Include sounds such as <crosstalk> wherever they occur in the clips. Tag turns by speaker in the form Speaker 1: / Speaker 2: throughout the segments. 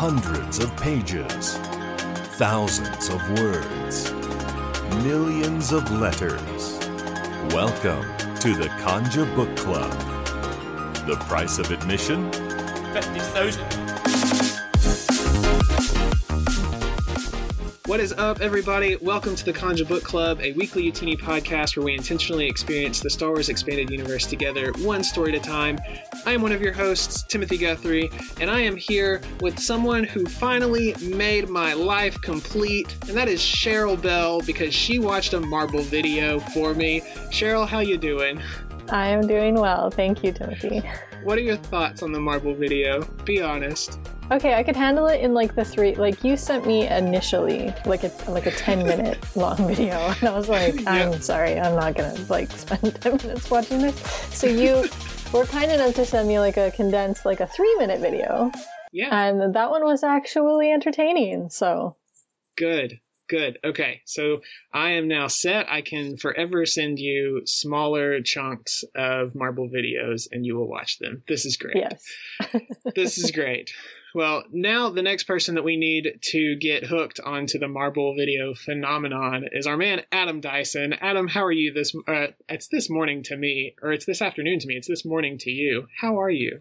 Speaker 1: Hundreds of pages, thousands of words, millions of letters. Welcome to the Conja Book Club. The price of admission?
Speaker 2: 50,000.
Speaker 3: What is up, everybody? Welcome to the Conja Book Club, a weekly Youtini podcast where we intentionally experience the Star Wars Expanded Universe together, one story at a time. I am one of your hosts, Timothy Guthrie, and I am here with someone who finally made my life complete, and that is Cheryl Bell because she watched a Marble video for me. Cheryl, how you doing?
Speaker 4: I am doing well. Thank you, Timothy.
Speaker 3: What are your thoughts on the Marble video? Be honest.
Speaker 4: Okay, I could handle it in like the three. Like you sent me initially, like a like a ten minute <laughs> long video, and I was like, I'm
Speaker 3: Yep.
Speaker 4: sorry, I'm not gonna like <laughs> spend ten minutes watching this. So you were kind enough to send me like a condensed, like a three minute video,
Speaker 3: Yeah,
Speaker 4: and that one was actually entertaining. So
Speaker 3: good. Good. Okay, so I am now set. I can forever send you smaller chunks of Marble videos and you will watch them. This is great.
Speaker 4: yes,
Speaker 3: this is <laughs> great. Well, now the next person that we need to get hooked onto the Marble video phenomenon is our man Adam Dyson. Adam, how are you this? Uh, it's this morning to me, or it's this afternoon to me. It's this morning to you. How are you?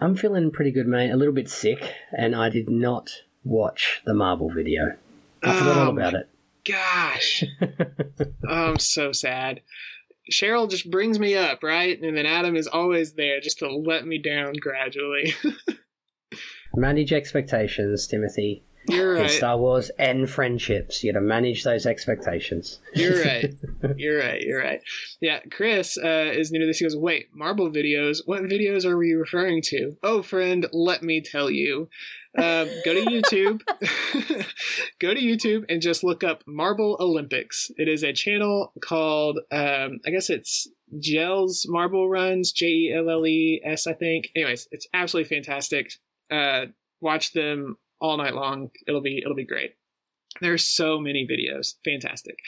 Speaker 5: I'm feeling pretty good, mate. A little bit sick, and I did not watch the Marble video. I forgot all
Speaker 3: Oh,
Speaker 5: about it.
Speaker 3: Gosh, <laughs> I'm so sad. Cheryl just brings me up, right? And then Adam is always there just to let me down gradually. <laughs>
Speaker 5: Manage expectations, Timothy.
Speaker 3: You're
Speaker 5: In
Speaker 3: right.
Speaker 5: Star Wars and friendships, you to manage those expectations.
Speaker 3: You're <laughs> right. You're right. You're right. Yeah, Chris uh, is new to this. He goes, "Wait, Marble videos? What videos are we referring to?" Oh, friend, let me tell you. Uh, go to YouTube. <laughs> go to YouTube and just look up Marble Olympics. It is a channel called, um, I guess it's Jelle's Marble Runs. J E L L E S, I think. Anyways, it's absolutely fantastic. Uh, watch them all night long. It'll be it'll be great. There's so many videos. Fantastic.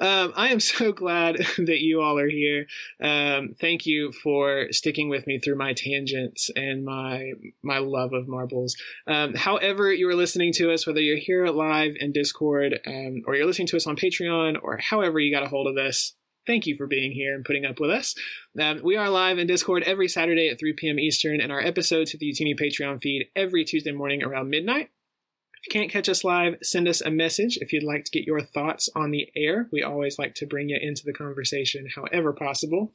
Speaker 3: Um, I am <laughs> so glad <laughs> that you all are here. Um, thank you for sticking with me through my tangents and my my love of marbles. Um, however, you are listening to us, whether you're here live in Discord um, or you're listening to us on Patreon or however you got a hold of us, thank you for being here and putting up with us. Um, we are live in Discord every Saturday at 3 p.m. Eastern, and our episodes hit the Youtini Patreon feed every Tuesday morning around midnight. If you can't catch us live, send us a message if you'd like to get your thoughts on the air. We always like to bring you into the conversation however possible.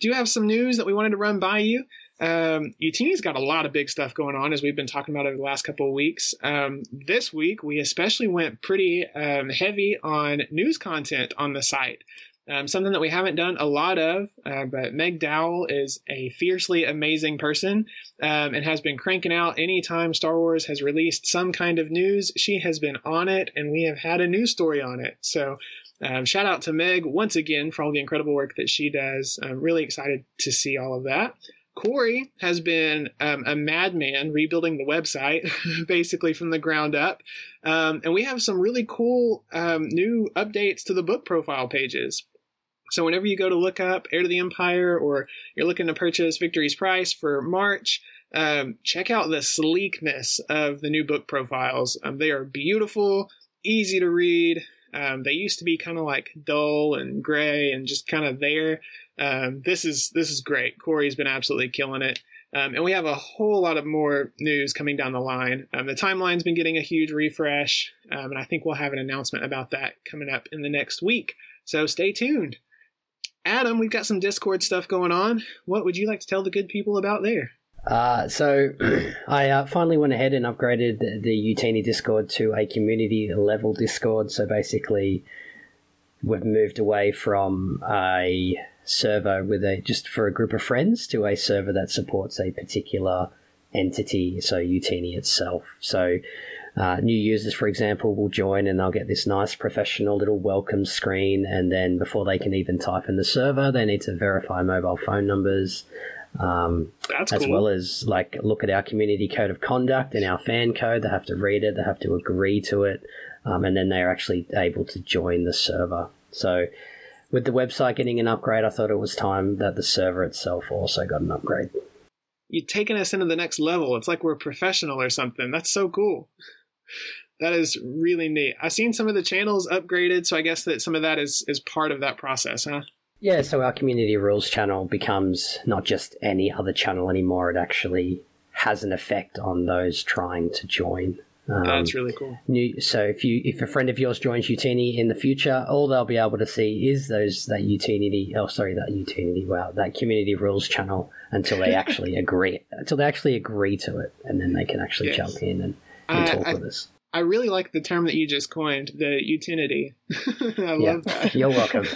Speaker 3: Do you have some news that we wanted to run by you? Um, Youtini's got a lot of big stuff going on, as we've been talking about over the last couple of weeks. Um, this week, we especially went pretty um, heavy on news content on the site. Um, something that we haven't done a lot of, uh, but Meg Dowell is a fiercely amazing person um, and has been cranking out anytime Star Wars has released some kind of news. She has been on it, and we have had a news story on it. So, um, shout out to Meg once again for all the incredible work that she does. I'm really excited to see all of that. Corey has been um, a madman rebuilding the website <laughs> basically from the ground up. Um, and we have some really cool um, new updates to the book profile pages. So whenever you go to look up Heir to the Empire or you're looking to purchase Victory's Price for March, um, check out the sleekness of the new book profiles. Um, they are beautiful, easy to read. Um, they used to be kind of like dull and gray and just kind of there. Um, this is this is great. Corey's been absolutely killing it. Um, and we have a whole lot of more news coming down the line. Um, the timeline's been getting a huge refresh, and I think we'll have an announcement about that coming up in the next week. So stay tuned. Adam, we've got some Discord stuff going on. What would you like to tell the good people about there?
Speaker 5: Uh, so <clears throat> I uh, finally went ahead and upgraded the, the Youtini Discord to a community level Discord. So basically, we've moved away from a server with a just for a group of friends to a server that supports a particular entity, so Youtini itself. So uh, new users, for example, will join and they'll get this nice professional little welcome screen, and then before they can even type in the server, they need to verify mobile phone numbers. Um, as
Speaker 3: cool.
Speaker 5: well as like look at our community code of conduct and our fan code. They have to read it, they have to agree to it, um, and then they're actually able to join the server. So, with the website getting an upgrade, I thought it was time that the server itself also got an upgrade.
Speaker 3: you've taken us into the next level. It's like we're professional or something. That's so cool. That is really neat. I've seen some of the channels upgraded, so I guess that some of that is is part of that process, huh?
Speaker 5: Yeah, so our community rules channel becomes not just any other channel anymore. It actually has an effect on those trying to join. Um,
Speaker 3: That's really cool.
Speaker 5: New, so if you if a friend of yours joins Youtini in the future, all they'll be able to see is those that Utinity. Oh, sorry, that Utinity. Wow, that community rules channel until they <laughs> actually agree until they actually agree to it, and then they can actually
Speaker 3: Yes.
Speaker 5: jump in and,
Speaker 3: I- I- really like the term that you just coined, the utility. <laughs> I love that. <laughs>
Speaker 5: You're welcome.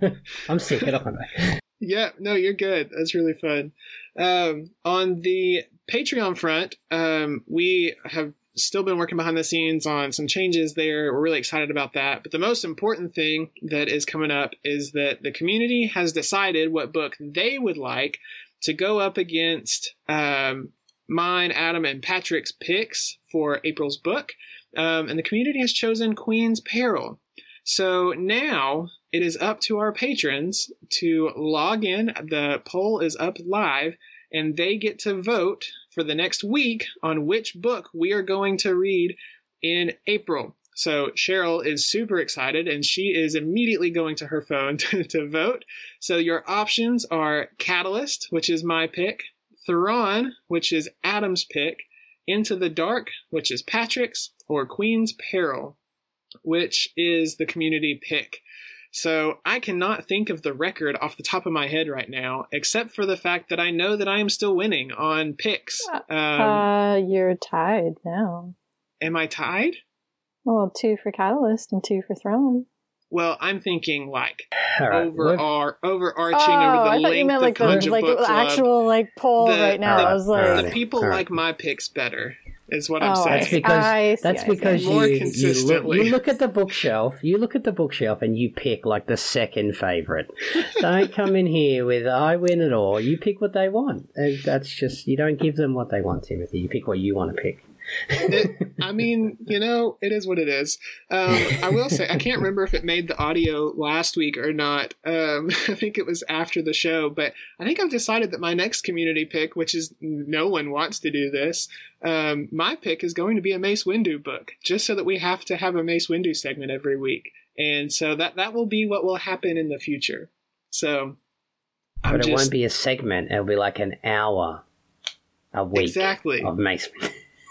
Speaker 5: <laughs> I'm sick. Get off my back.
Speaker 3: Yeah, no, you're good. That's really fun. Um, on the Patreon front, um, we have still been working behind the scenes on some changes there. We're really excited about that. But the most important thing that is coming up is that the community has decided what book they would like to go up against um, mine, Adam, and Patrick's picks for April's book. Um, and the community has chosen Queen's Peril. So now it is up to our patrons to log in. The poll is up live, and they get to vote for the next week on which book we are going to read in April. So Cheryl is super excited, and she is immediately going to her phone <laughs> to, to vote. So your options are Catalyst, which is my pick, Thrawn, which is Adam's pick, Into the Dark, which is Patrick's, or Queen's Peril, which is the community pick. So I cannot think of the record off the top of my head right now, except for the fact that I know that I am still winning on picks. Um,
Speaker 4: uh, you're tied now.
Speaker 3: am I tied?
Speaker 4: Well, two for Catalyst and two for Thrawn.
Speaker 3: Well, I'm thinking like <sighs>
Speaker 5: All right.
Speaker 3: over our overarching
Speaker 4: oh,
Speaker 3: over the
Speaker 4: I
Speaker 3: length
Speaker 4: thought you meant like
Speaker 3: of
Speaker 4: the like
Speaker 3: Book Club.
Speaker 4: actual like poll
Speaker 3: The-
Speaker 4: right now.
Speaker 5: the-
Speaker 4: I was like,
Speaker 5: Alright.
Speaker 3: the people
Speaker 5: All right.
Speaker 3: like my picks better, is what I'm
Speaker 4: Oh,
Speaker 3: saying.
Speaker 5: That's because
Speaker 4: I see,
Speaker 5: that's
Speaker 4: I see.
Speaker 5: because
Speaker 3: More
Speaker 5: you, you, look, you look at the bookshelf. You look at the bookshelf and you pick like the second favorite. <laughs> don't come in here with I win it all. You pick what they want. And that's just you don't give them what they want, Timothy. You pick what you want to pick.
Speaker 3: It, I mean, you know, it is what it is. Um, I will say, I can't remember if it made the audio last week or not. Um, <laughs> I think it was after the show, but I think I've decided that my next community pick, which is no one wants to do this, um, my pick is going to be a Mace Windu book, just so that we have to have a Mace Windu segment every week. And so that, that will be what will happen in the future. So, I'm
Speaker 5: But it
Speaker 3: just,
Speaker 5: won't be a segment. It'll be like an hour a week
Speaker 3: exactly.
Speaker 5: of Mace.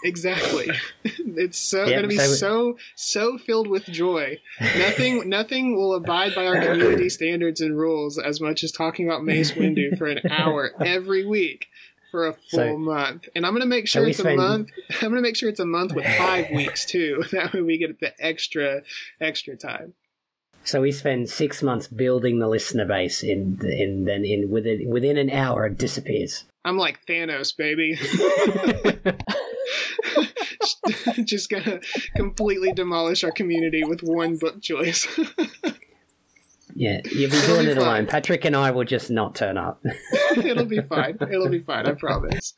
Speaker 3: Exactly. <laughs> it's so
Speaker 5: Yep,
Speaker 3: going to be
Speaker 5: so-
Speaker 3: so so filled with joy. Nothing <laughs> nothing will abide by our <laughs> community standards and rules as much as talking about Mace Windu for an hour every week for a full
Speaker 5: So-
Speaker 3: month. And I'm going to make sure it's
Speaker 5: spend-
Speaker 3: a month. I'm going to make sure it's a month with 5 weeks too. That way we get the extra extra time.
Speaker 5: So we spend six months building the listener base, in, in then in within within an hour it disappears.
Speaker 3: I'm like Thanos, baby. <laughs> <laughs> Just gonna completely demolish our community with one book choice. <laughs>
Speaker 5: Yeah, you'll be
Speaker 3: It'll
Speaker 5: doing
Speaker 3: be
Speaker 5: it
Speaker 3: fine.
Speaker 5: alone. Patrick and I will just not turn up. <laughs>
Speaker 3: It'll be fine. It'll be fine. I promise.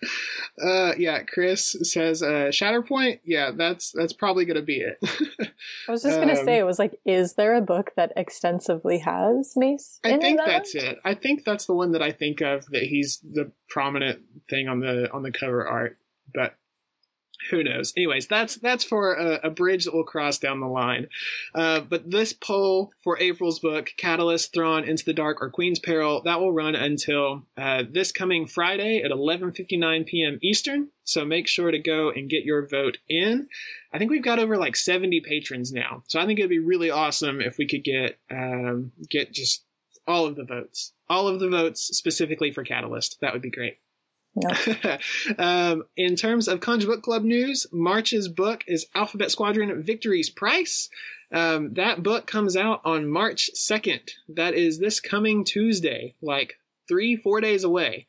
Speaker 3: Uh, yeah, Chris says uh, Shatterpoint. Yeah, that's that's probably gonna be it.
Speaker 4: I was just gonna <laughs>
Speaker 3: Um,
Speaker 4: say, it was like, is there a book that extensively has Mace?
Speaker 3: I think
Speaker 4: it?
Speaker 3: that's it. I think that's the one that I think of that he's the prominent thing on the on the cover art, but who knows? Anyways, that's that's for a, a bridge that we'll cross down the line. Uh, but this poll for April's book, Catalyst, Thrawn, Into the Dark, or Queen's Peril, that will run until uh, this coming Friday at 11:59 p.m. Eastern. So make sure to go and get your vote in. I think we've got over like 70 patrons now, so I think it'd be really awesome if we could get um, get just all of the votes, all of the votes specifically for Catalyst. That would be great.
Speaker 4: No. <laughs>
Speaker 3: um, in terms of Conj Book Club news, March's book is Alphabet Squadron Victory's Price. Um, that book comes out on March 2nd. That is this coming Tuesday, like three, four days away.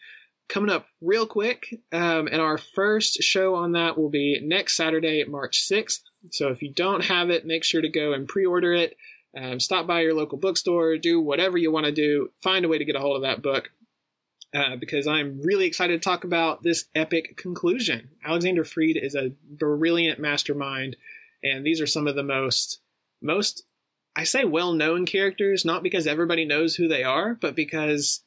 Speaker 3: Coming up real quick. Um, and our first show on that will be next Saturday, March 6th. So if you don't have it, make sure to go and pre order it. Um, stop by your local bookstore, do whatever you want to do, find a way to get a hold of that book uh, because I'm really excited to talk about this epic conclusion. Alexander Freed is a brilliant mastermind, and these are some of the most most I say well known characters, not because everybody knows who they are, but because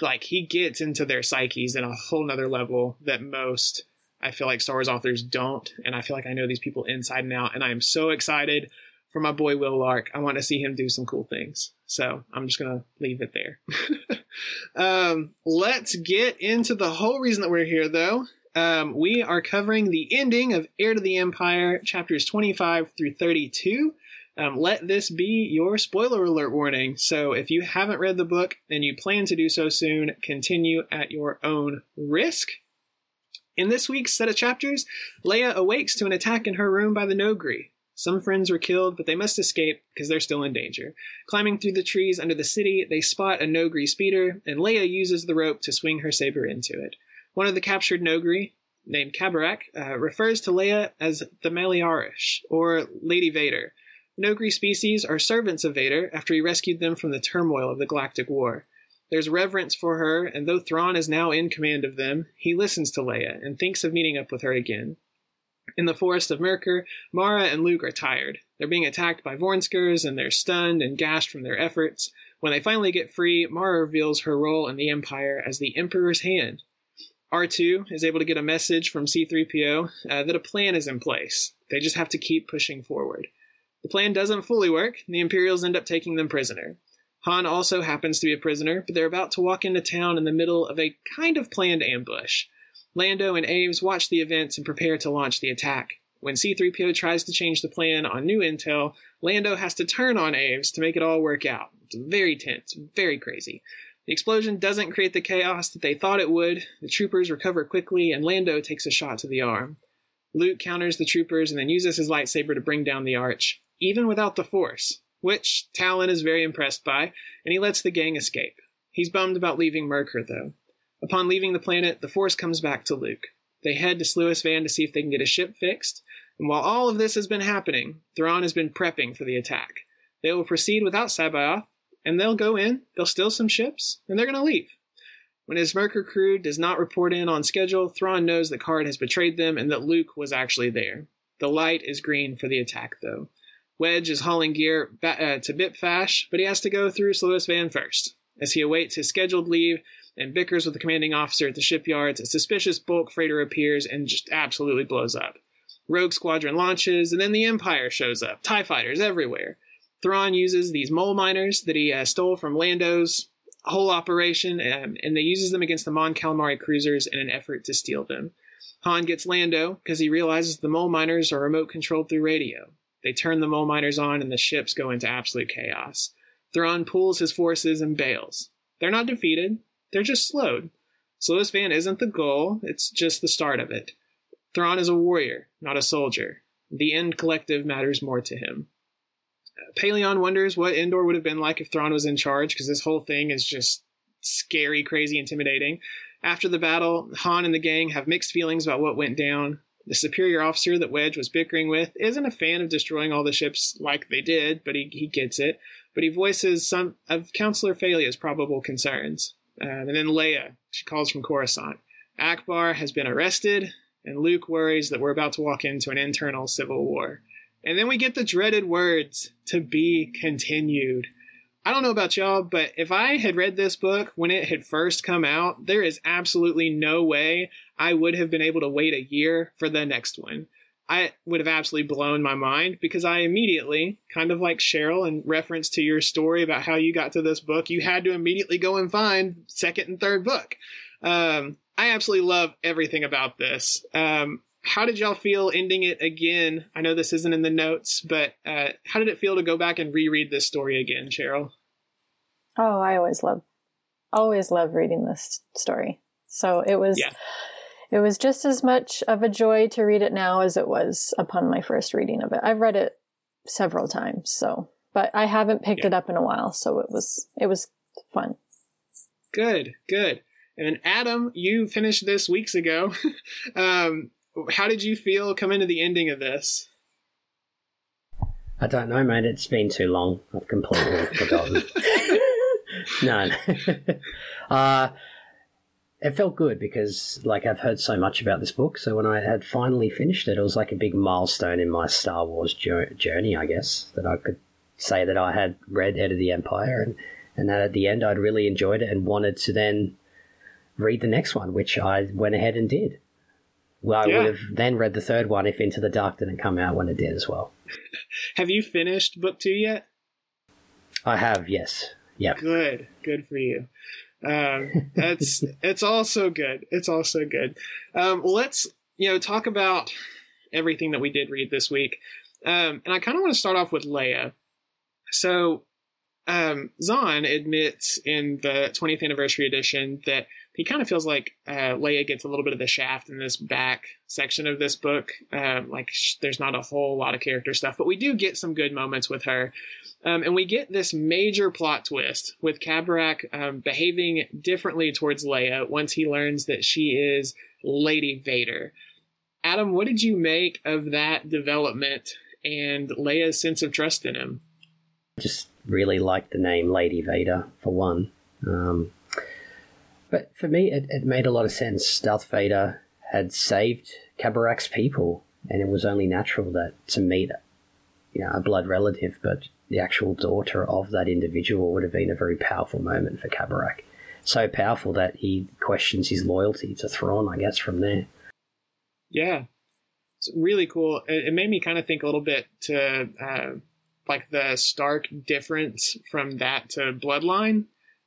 Speaker 3: like he gets into their psyches in a whole nother level that most I feel like Star Wars authors don't, and I feel like I know these people inside and out, and I am so excited for my boy Wyl Lark. I want to see him do some cool things. So I'm just gonna leave it there. <laughs> um, let's get into the whole reason that we're here, though. Um, we are covering the ending of Heir to the Empire, chapters 25 through 32. Um, let this be your spoiler alert warning. So if you haven't read the book and you plan to do so soon, continue at your own risk. In this week's set of chapters, Leia awakes to an attack in her room by the Noghri. Some friends were killed, but they must escape because they're still in danger. Climbing through the trees under the city, they spot a Noghri speeder, and Leia uses the rope to swing her saber into it. One of the captured Noghri, named Khabarakh, uh, refers to Leia as the Mal'ary'ush, or Lady Vader. Noghri species are servants of Vader after he rescued them from the turmoil of the Galactic War. There's reverence for her, and though Thrawn is now in command of them, he listens to Leia and thinks of meeting up with her again. In the forest of Myrkr, Mara and Luke are tired. They're being attacked by Vornskrs and they're stunned and gashed from their efforts. When they finally get free, Mara reveals her role in the Empire as the Emperor's hand. R2 is able to get a message from C3PO uh, that a plan is in place. They just have to keep pushing forward. The plan doesn't fully work, and the Imperials end up taking them prisoner. Han also happens to be a prisoner, but they're about to walk into town in the middle of a kind of planned ambush. Lando and Aves watch the events and prepare to launch the attack. When C3PO tries to change the plan on new intel, Lando has to turn on Aves to make it all work out. It's very tense, very crazy. The explosion doesn't create the chaos that they thought it would. The troopers recover quickly, and Lando takes a shot to the arm. Luke counters the troopers and then uses his lightsaber to bring down the arch, even without the Force which Talon is very impressed by, and he lets the gang escape. He's bummed about leaving Myrkr, though. Upon leaving the planet, the Force comes back to Luke. They head to Sluis Van to see if they can get a ship fixed, and while all of this has been happening, Thrawn has been prepping for the attack. They will proceed without C'baoth, and they'll go in, they'll steal some ships, and they're going to leave. When his Myrkr crew does not report in on schedule, Thrawn knows that Karrde has betrayed them and that Luke was actually there. The light is green for the attack, though. Wedge is hauling gear uh, to Bpfassh, but he has to go through Sluis Van first. As he awaits his scheduled leave and bickers with the commanding officer at the shipyards, a suspicious bulk freighter appears and just absolutely blows up. Rogue Squadron launches, and then the Empire shows up. TIE fighters everywhere. Thrawn uses these mole miners that he uh, stole from Lando's whole operation, um, and they uses them against the Mon Calamari cruisers in an effort to steal them. Han gets Lando because he realizes the mole miners are remote controlled through radio. They turn the mole miners on, and the ships go into absolute chaos. Thrawn pulls his forces and bails. They're not defeated, they're just slowed. Sluis Van isn't the goal, it's just the start of it. Thrawn is a warrior, not a soldier. The end collective matters more to him. Uh, Pellaeon wonders what Endor would have been like if Thrawn was in charge, because this whole thing is just scary, crazy, intimidating. After the battle, Han and the gang have mixed feelings about what went down. The superior officer that Wedge was bickering with isn't a fan of destroying all the ships like they did, but he, he gets it. But he voices some of Counselor Fey'lya's probable concerns. Um, and then Leia, she calls from Coruscant. Ackbar has been arrested, and Luke worries that we're about to walk into an internal civil war. And then we get the dreaded words to be continued. I don't know about y'all, but if I had read this book when it had first come out, there is absolutely no way I would have been able to wait a year for the next one. I would have absolutely blown my mind because I immediately, kind of like Cheryl in reference to your story about how you got to this book, you had to immediately go and find second and third book. Um, I absolutely love everything about this. Um, how did y'all feel ending it again? I know this isn't in the notes, but uh, how did it feel to go back and reread this story again, Cheryl?
Speaker 4: Oh, I always love, always love reading this story. So it was, yeah. It was just as much of a joy to read it now as it was upon my first reading of it. I've read it several times, so but I haven't picked yeah. it up in a while, so it was it was fun.
Speaker 3: Good, good. And Adam, you finished this weeks ago. <laughs> um, how did you feel coming to the ending of this?
Speaker 5: I don't know, mate. It's been too long. I've completely <laughs> forgotten. no, <laughs> uh, it felt good because, like, I've heard so much about this book. So when I had finally finished it, it was like a big milestone in my Star Wars journey, I guess, that I could say that I had read Heir of the Empire and and that at the end I'd really enjoyed it and wanted to then read the next one, which I went ahead and did. Well, I yeah. would have then read the third one if Into the Dark didn't come out when it did as well. <laughs>
Speaker 3: have you finished book two yet?
Speaker 5: I have, yes. Yeah.
Speaker 3: Good. Good for you. Um, that's <laughs> it's also good. It's also good. Um, let's you know talk about everything that we did read this week, um, and I kind of want to start off with Leia. So, um, Zahn admits in the 20th anniversary edition that he kind of feels like uh, Leia gets a little bit of the shaft in this back section of this book. Um, like sh- there's not a whole lot of character stuff, but we do get some good moments with her. Um, and we get this major plot twist with Khabarakh um, behaving differently towards Leia once he learns that she is Lady Vader. Adam, what did you make of that development and Leia's sense of trust in him?
Speaker 5: I just really like the name Lady Vader, for one. Um, but for me, it, it made a lot of sense. Darth Vader had saved Khabarakh's people, and it was only natural that to meet you know, a blood relative, but the actual daughter of that individual would have been a very powerful moment for Cabarak. So powerful that he questions his loyalty to Thrawn, I guess, from there.
Speaker 3: Yeah. It's really cool. It, made me kind of think a little bit to uh, like the stark difference from that to Bloodline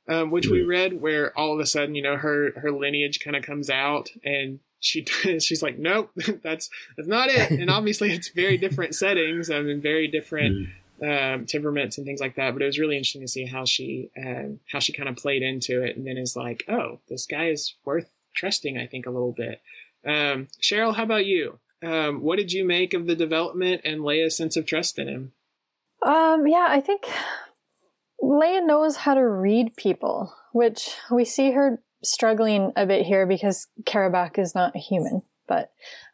Speaker 3: um, which we read, where all of a sudden, you know, her her lineage kind of comes out, and she <laughs> she's like, nope, <laughs> that's that's not it. And <laughs> obviously, it's very different settings I and very different mm. um, temperaments and things like that. But it was really interesting to see how she uh, how she kind of played into it, and then is like, oh, this guy is worth trusting. I think a little bit. Um, Cheryl, how about you? Um, what did you make of the development and Leia's sense of trust in him?
Speaker 4: Um, yeah, I think Leia knows how to read people, which we see her struggling a bit here because Karabak is not a human, but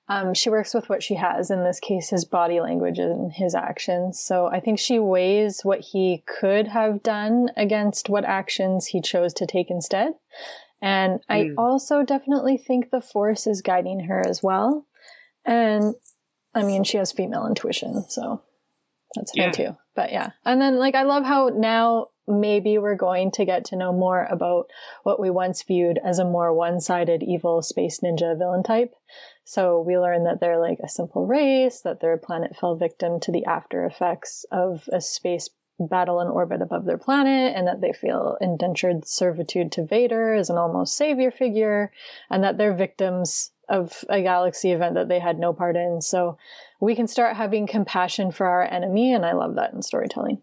Speaker 4: um, she works with what she has, in this case, his body language and his actions. So I think she weighs what he could have done against what actions he chose to take instead. And mm. I hmm. also definitely think the Force is guiding her as well. And I mean, she has female intuition, so that's fine yeah. too. But yeah. And then like I love how now maybe we're going to get to know more about what we once viewed as a more one-sided evil space ninja villain type. So we learn that they're like a simple race, that their planet fell victim to the after effects of a space battle in orbit above their planet, and that they feel indentured servitude to Vader as an almost savior figure, and that they're victims of a galaxy event that they had no part in. So we can start having compassion for our enemy, and I love that in storytelling.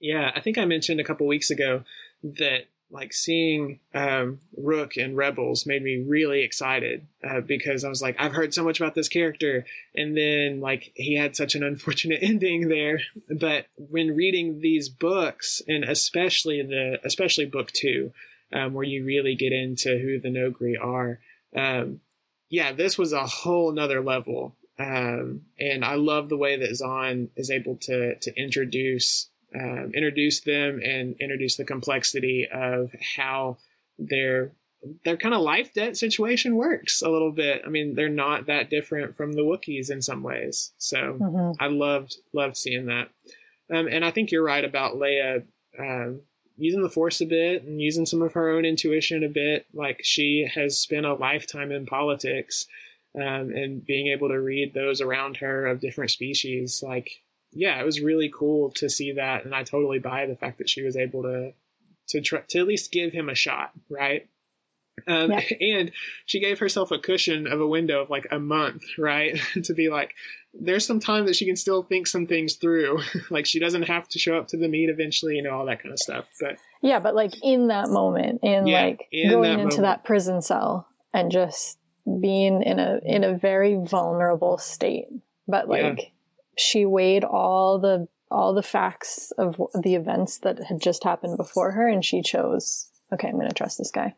Speaker 3: Yeah, I think I mentioned a couple weeks ago that like seeing um, Rukh and Rebels made me really excited uh, because I was like, I've heard so much about this character, and then like he had such an unfortunate <laughs> ending there. But when reading these books, and especially the especially book two, um, where you really get into who the Noghri are, um, yeah, this was a whole nother level um, and I love the way that Zahn is able to to introduce um, introduce them and introduce the complexity of how their their kind of life debt situation works a little bit. I mean, they're not that different from the Wookiees in some ways. So mm-hmm. I loved loved seeing that. Um, and I think you're right about Leia um, using the Force a bit and using some of her own intuition a bit. Like she has spent a lifetime in politics um, and being able to read those around her of different species, like yeah, it was really cool to see that, and I totally buy the fact that she was able to to try, to at least give him a shot, right? Um, yeah. <laughs> And she gave herself a cushion of a window of like a month, right? <laughs> to be like, there's some time that she can still think some things through. <laughs> like she doesn't have to show up to the meet eventually, you know, all that kind of stuff. But
Speaker 4: yeah, but like in that moment, in yeah, like in going that into moment. that prison cell and just being in a in a very vulnerable state but like yeah. she weighed all the all the facts of the events that had just happened before her and she chose okay i'm going to trust this guy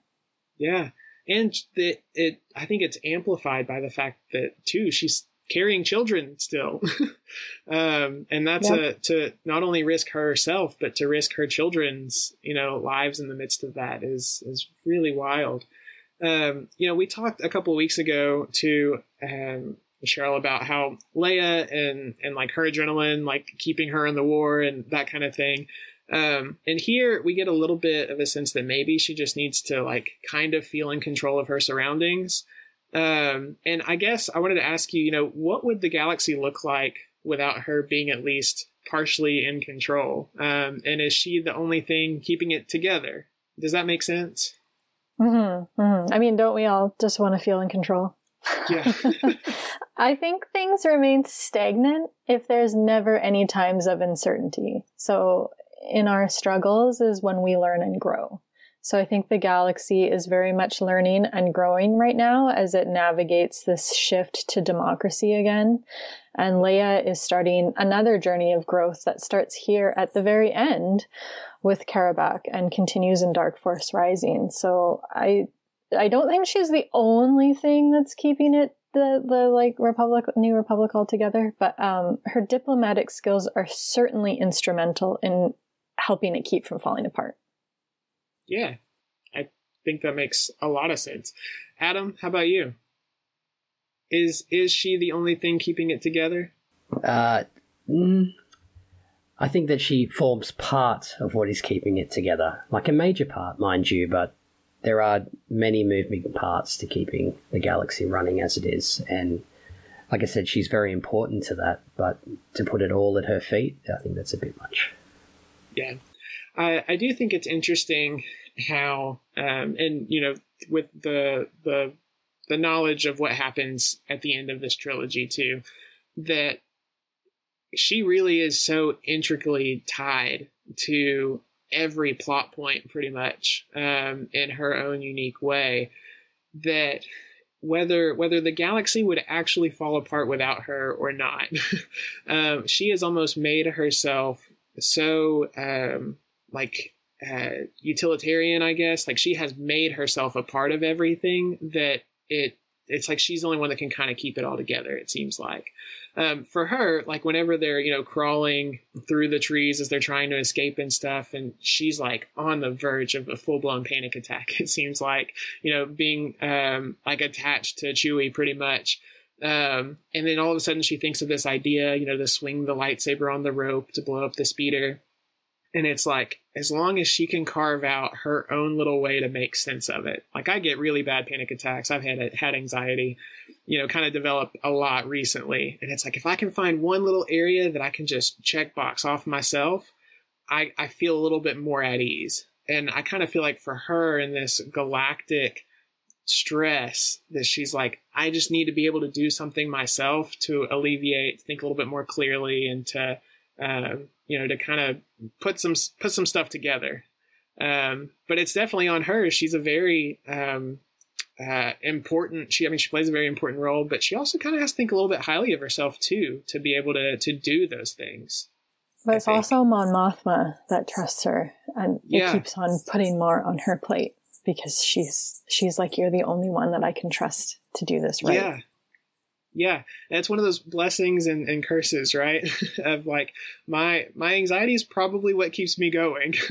Speaker 3: yeah and the, it i think it's amplified by the fact that too she's carrying children still <laughs> um, and that's a to not only risk herself but to risk her children's you know lives in the midst of that is is really wild um, you know, we talked a couple weeks ago to um, Cheryl about how Leia and and like her adrenaline, like keeping her in the war and that kind of thing. Um, and here we get a little bit of a sense that maybe she just needs to like kind of feel in control of her surroundings. Um, and I guess I wanted to ask you, you know, what would the galaxy look like without her being at least partially in control? Um, and is she the only thing keeping it together? Does that make sense?
Speaker 4: Mm-hmm, mm-hmm. I mean, don't we all just want to feel in control?
Speaker 3: Yeah. <laughs>
Speaker 4: I think things remain stagnant if there's never any times of uncertainty. So, in our struggles is when we learn and grow. So, I think the galaxy is very much learning and growing right now as it navigates this shift to democracy again. And Leia is starting another journey of growth that starts here at the very end with Carraback and continues in Dark Force Rising. So, I I don't think she's the only thing that's keeping it the the like republic new republic altogether but um her diplomatic skills are certainly instrumental in helping it keep from falling apart
Speaker 3: yeah i think that makes a lot of sense adam how about you is is she the only thing keeping it together
Speaker 5: uh mm, i think that she forms part of what is keeping it together like a major part mind you but there are many moving parts to keeping the galaxy running as it is. And like I said, she's very important to that. But to put it all at her feet, I think that's a bit much.
Speaker 3: Yeah. I, I do think it's interesting how, um, and, you know, with the, the, the knowledge of what happens at the end of this trilogy, too, that she really is so intricately tied to every plot point pretty much um, in her own unique way that whether whether the galaxy would actually fall apart without her or not <laughs> um, she has almost made herself so um, like uh, utilitarian i guess like she has made herself a part of everything that it it's like she's the only one that can kind of keep it all together it seems like um, for her, like whenever they're, you know, crawling through the trees as they're trying to escape and stuff, and she's like on the verge of a full blown panic attack, <laughs> it seems like, you know, being um, like attached to Chewie pretty much. Um, and then all of a sudden she thinks of this idea, you know, to swing the lightsaber on the rope to blow up the speeder. And it's like, as long as she can carve out her own little way to make sense of it. Like I get really bad panic attacks. I've had had anxiety, you know, kind of develop a lot recently. And it's like if I can find one little area that I can just check box off myself, I, I feel a little bit more at ease. And I kind of feel like for her in this galactic stress that she's like, I just need to be able to do something myself to alleviate, think a little bit more clearly, and to uh, you know, to kind of put some put some stuff together. Um, but it's definitely on her. She's a very um, uh, important. She, I mean, she plays a very important role, but she also kind of has to think a little bit highly of herself too to be able to to do those things.
Speaker 4: But it's also Mon Mothma that trusts her, and it yeah. keeps on putting more on her plate because she's she's like, you're the only one that I can trust to do this right.
Speaker 3: Yeah, yeah it's one of those blessings and, and curses right? <laughs> Of like my my anxiety is probably what keeps me going. <laughs>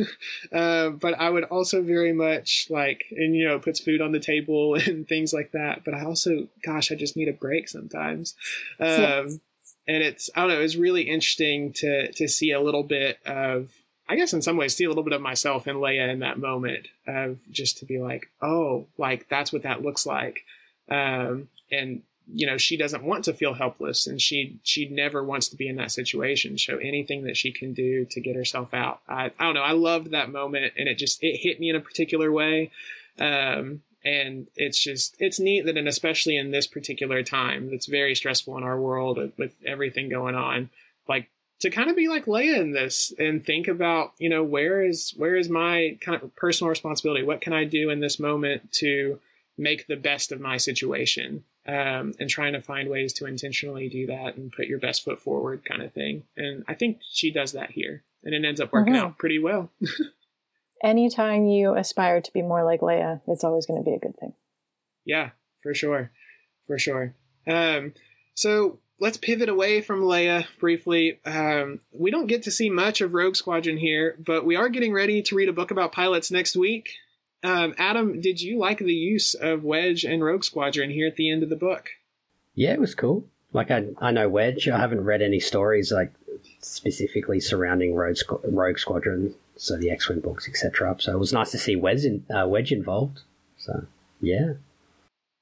Speaker 3: Uh, but i would also very much like and you know puts food on the table <laughs> and things like that. But i also gosh i just need a break sometimes. Um, and it's i don't know it's really interesting to to see a little bit of I guess in some ways see a little bit of myself in Leia in that moment of just to be like, oh, like that's what that looks like. Um, and you know she doesn't want to feel helpless and she she never wants to be in that situation so anything that she can do to get herself out i, I don't know i loved that moment and it just it hit me in a particular way um, and it's just it's neat that and especially in this particular time that's very stressful in our world with everything going on like to kind of be like Leia in this and think about, you know, where is where is my kind of personal responsibility? What can I do in this moment to make the best of my situation? Um, and trying to find ways to intentionally do that and put your best foot forward kind of thing. And I think she does that here and it ends up working mm-hmm. out pretty well. <laughs>
Speaker 4: Anytime you aspire to be more like Leia, it's always going to be a good thing.
Speaker 3: Yeah, for sure. For sure. Um, so let's pivot away from Leia briefly. Um, we don't get to see much of Rogue Squadron here, but we are getting ready to read a book about pilots next week. Um, Adam, did you like the use of Wedge and Rogue Squadron here at the end of the book?
Speaker 5: Yeah, it was cool. Like I, I know Wedge. I haven't read any stories like specifically surrounding Rogue, Squ- Rogue Squadron so the X Wing books, etc. So it was nice to see Wedge, in, uh, Wedge involved. So yeah.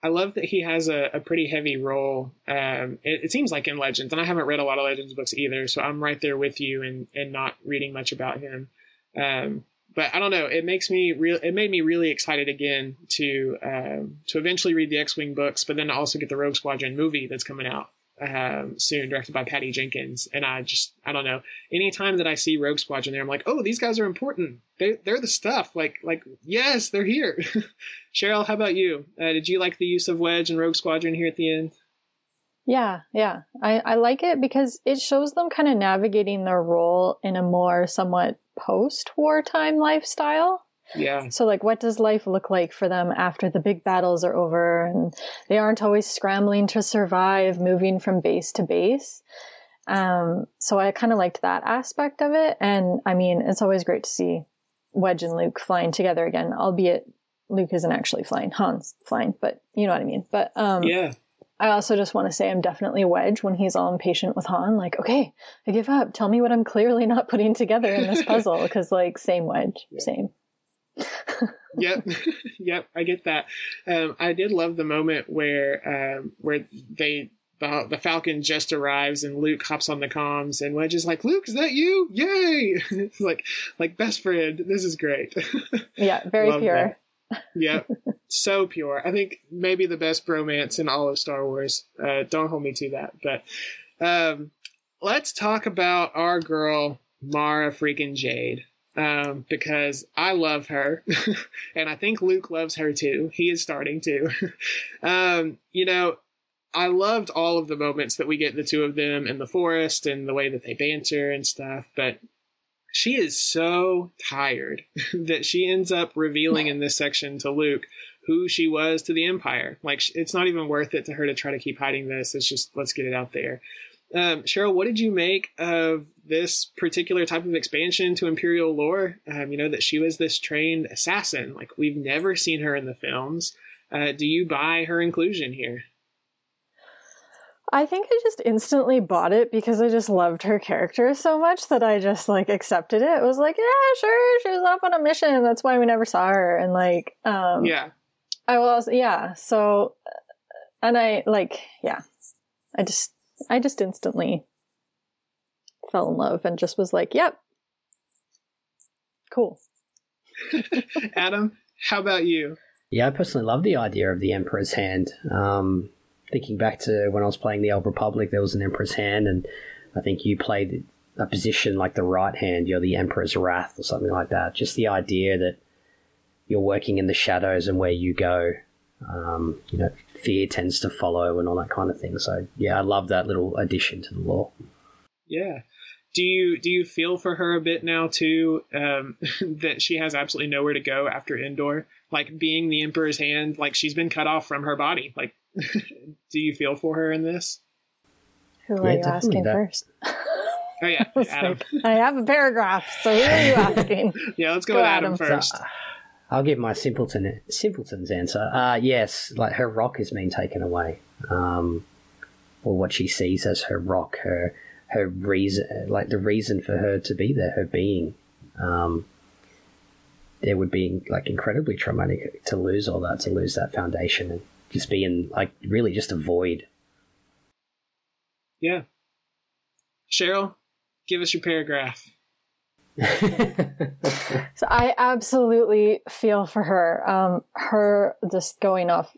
Speaker 3: I love that he has a, a pretty heavy role. Um, it, it, seems like in Legends, and I haven't read a lot of Legends books either, so I'm right there with you and and not reading much about him. Um, but I don't know. It makes me real. It made me really excited again to um, to eventually read the X Wing books, but then also get the Rogue Squadron movie that's coming out um, soon, directed by Patty Jenkins. And I just, I don't know. Anytime that I see Rogue Squadron there, I'm like, oh, these guys are important. They, they're the stuff. Like, like, yes, they're here. <laughs> Cheryl, how about you? Uh, did you like the use of Wedge and Rogue Squadron here at the end?
Speaker 4: Yeah, yeah. I, I like it because it shows them kind of navigating their role in a more somewhat post wartime lifestyle.
Speaker 3: Yeah.
Speaker 4: So, like, what does life look like for them after the big battles are over and they aren't always scrambling to survive, moving from base to base? Um, so I kind of liked that aspect of it. And I mean, it's always great to see Wedge and Luke flying together again, albeit Luke isn't actually flying, Han's flying, but you know what I mean. But um,
Speaker 3: yeah.
Speaker 4: I also just want to say I'm definitely wedge when he's all impatient with Han. Like, okay, I give up. Tell me what I'm clearly not putting together in this puzzle. Because, like, same wedge, yeah. same. <laughs>
Speaker 3: yep, <laughs> yep, I get that. Um, I did love the moment where um, where they the, the Falcon just arrives and Luke hops on the comms and Wedge is like, "Luke, is that you? Yay!" <laughs> like like best friend. This is great.
Speaker 4: yeah, very pure.
Speaker 3: That. Yep, so pure. I think maybe the best bromance in all of Star Wars. Uh, don't hold me to that, but um, let's talk about our girl Mara freaking Jade um, because I love her, <laughs> and I think Luke loves her too. He is starting to. <laughs> um, you know, I loved all of the moments that we get the two of them in the forest and the way that they banter and stuff, but she is so tired <laughs> that she ends up revealing in this section to Luke who she was to the Empire. Like, it's not even worth it to her to try to keep hiding this. It's just, let's get it out there. Um, Cheryl, what did you make of this particular type of expansion to Imperial lore? Um, you know, that she was this trained assassin. Like, we've never seen her in the films. Uh, do you buy her inclusion here?
Speaker 4: I think I just instantly bought it because I just loved her character so much that I just like accepted it. It was like, yeah, sure, she was off on a mission. That's why we never saw her. And like, um,
Speaker 3: yeah,
Speaker 4: I was, yeah. So, and I like, yeah, I just I just instantly fell in love and just was like, yep, cool. <laughs>
Speaker 3: Adam, how about you?
Speaker 5: Yeah, I personally love the idea of the Emperor's Hand. Um, thinking back to when I was playing the Old Republic, there was an Emperor's Hand, and I think you played a position like the right hand, you're the Emperor's Wrath or something like that. Just the idea that you're working in the shadows and where you go um, you know, fear tends to follow and all that kind of thing. So yeah, I love that little addition to the lore.
Speaker 3: Yeah. Do you do you feel for her a bit now too? Um, <laughs> that she has absolutely nowhere to go after Endor, like being the Emperor's hand, like she's been cut off from her body. Like, <laughs> do you feel for her in this?
Speaker 4: Who are yeah, you asking that. first? <laughs>
Speaker 3: Oh yeah, <laughs> Adam.
Speaker 4: I have a paragraph, so who are you asking?
Speaker 3: yeah, let's go, go with Adam, Adam first. So,
Speaker 5: I'll give my simpleton simpleton's answer. Uh, yes, like her rock has been taken away, um, or what she sees as her rock, her her reason, like the reason for her to be there, her being. Um, it would be like incredibly traumatic to lose all that, to lose that foundation, and just be in like really just a void.
Speaker 3: Yeah, Cheryl, give us your paragraph. <laughs>
Speaker 4: so I absolutely feel for her. Um, her just going off,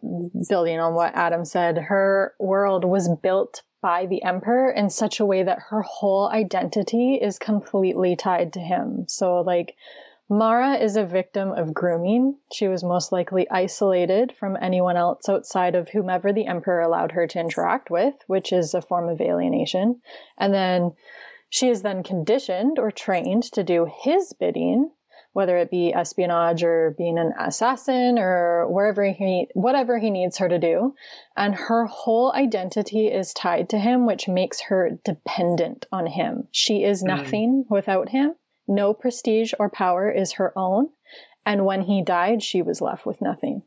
Speaker 4: building on what Adam said, her world was built by the emperor in such a way that her whole identity is completely tied to him. So like, Mara is a victim of grooming. She was most likely isolated from anyone else outside of whomever the emperor allowed her to interact with, which is a form of alienation. And then she is then conditioned or trained to do his bidding, whether it be espionage or being an assassin or wherever he, whatever he needs her to do. And her whole identity is tied to him, which makes her dependent on him. She is hmm. nothing mm. without him. No prestige or power is her own. And when he died, she was left with nothing.